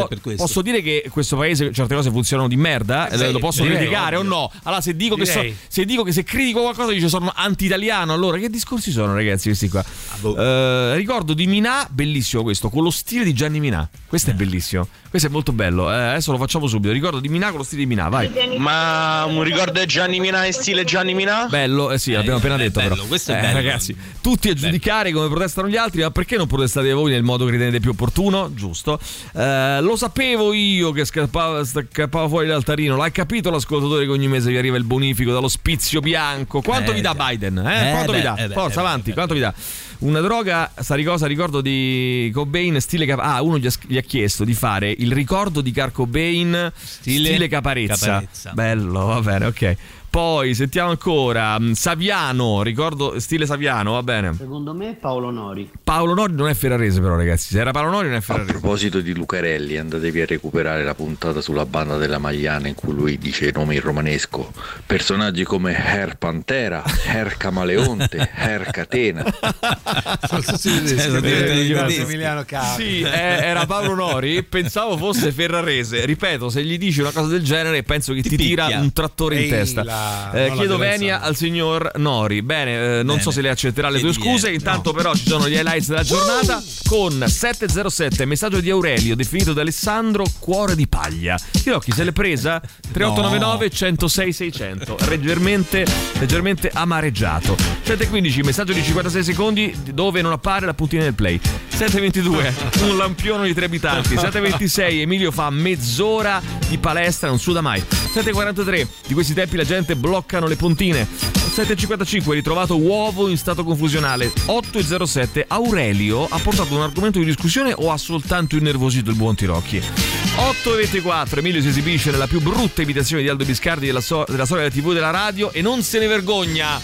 per questo. Posso dire che questo paese certe cose funzionano di merda, Eh, sì, eh, lo posso direi, criticare ovvio. o no? Allora se dico che so- se dico che se critico qualcosa dice sono anti-italiano, allora che discorsi sono ragazzi questi qua? boh. Eh, ricordo di Minà, bellissimo questo, con lo stile di Gianni Minà. Questo Eh. è bellissimo. Questo è molto bello. Eh, adesso lo facciamo subito. Ricordo di Minà con lo stile di Minà, vai. Ma un ricordo di Gianni Minà e stile Gianni Minà? Bello, eh sì, l'abbiamo appena è detto bello, però. questo è Eh, bello. Ragazzi, tutti a giudicare come protestano gli altri, ma perché non protestate voi nel modo che ritenete più opportuno? Giusto. Eh, lo sapevo io che scappava, scappava fuori l'altarino. L'hai capito l'ascoltatore che ogni mese vi arriva il bonifico dallo spizio bianco? Quanto Eh, vi dà. Biden? Eh? Eh, Quanto vi beh, dà? eh, beh, Forza, eh, beh, avanti, eh. quanto vi dà? Una droga, sta cosa, ricordo di Cobain, stile Cap- Ah, uno gli ha, gli ha chiesto di fare il ricordo di Car Cobain stile, Stile Caparezza. Caparezza. Bello, va bene, ok. Poi sentiamo ancora mm, Saviano, ricordo stile Saviano, va bene. Secondo me Paolo Nori. Paolo Nori non è ferrarese però ragazzi, se era Paolo Nori non è A ferrarese. proposito di Lucarelli, andatevi a recuperare la puntata sulla banda della Magliana in cui lui dice i nomi in romanesco. Personaggi come Her Pantera, Her Camaleonte, Her Catena. Cioè. Emiliano. Sì, eh, era Paolo Nori, pensavo fosse ferrarese. Ripeto, se gli dici una cosa del genere penso che ti, tira un trattore in testa. Eh, chiedo venia al signor Nori. Bene, eh, non Bene. so se le accetterà le tue scuse. Intanto, però, ci sono gli highlights della giornata con 707. Messaggio di Aurelio, definito da Alessandro Cuore di paglia. Tirocchi, se l'è presa? 3899 106 600. Leggermente, leggermente amareggiato. 715, messaggio di 56 secondi dove non appare la puntina del play. 722, un lampione di tre abitanti. 726, Emilio fa mezz'ora di palestra, non suda mai. 743, di questi tempi la gente bloccano le puntine. 7.55 ritrovato uovo in stato confusionale 8.07 Aurelio ha portato un argomento di discussione o ha soltanto innervosito il buon Tirocchi 8.24 Emilio si esibisce nella più brutta imitazione di Aldo Biscardi della, so- della storia della tv e della radio e non se ne vergogna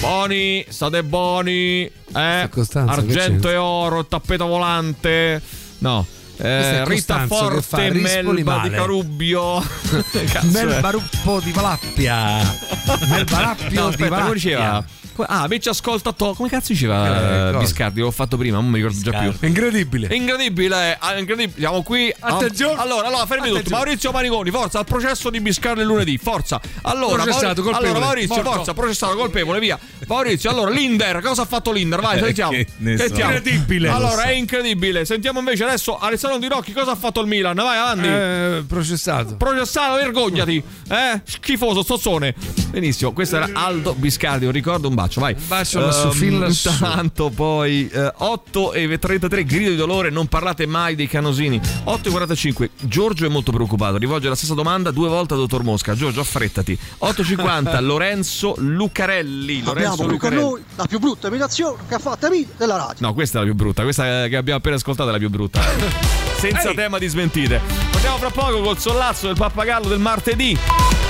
Boni, state buoni eh? Argento e oro, tappeto volante no eh, Rita Forte, Melba di Carubbio Cazzo Mel è? Baruppo di Valappia. Mel Barappio No, di aspetta, Valappia. Ah, invece ascolta to. Come cazzo diceva Eh, eh? Biscardi? L'ho fatto prima, non mi ricordo già più. È incredibile. È incredibile, ah, è incredibile. Siamo qui. Attenzione. Allora, allora fermi tutti. Attenzione. Maurizio Maniconi, forza, al processo di Biscardi lunedì, forza. Allora, Processato, colpevole, allora Maurizio, morto. forza, processato, colpevole, via. Maurizio, allora Linder, cosa ha fatto Linder? Vai, Eh, sentiamo. ne so. Incredibile. Allora, Lo so. è incredibile. Sentiamo invece adesso Alessandro Di Rocchi, cosa ha fatto il Milan? Vai avanti. Eh, processato. Processato, vergognati, eh? Schifoso, stozzone. Benissimo, questo era Aldo Biscardi. Un ricordo, un bacio, vai. Un bacio lassù, fin lassù. Intanto, poi eh, 8 e 33, grido di dolore. Non parlate mai dei canosini. 8 e 45, Giorgio è molto preoccupato. Rivolge la stessa domanda due volte al dottor Mosca. Giorgio, affrettati. 8.50, Lorenzo Lucarelli. Lorenzo Abbiamo qui con Lucarelli. noi la più brutta imitazione che ha fatto Emilio della radio. No, questa è la più brutta. Questa che abbiamo appena ascoltato è la più brutta. Senza tema di smentite. Torniamo fra poco col sollazzo del pappagallo del martedì.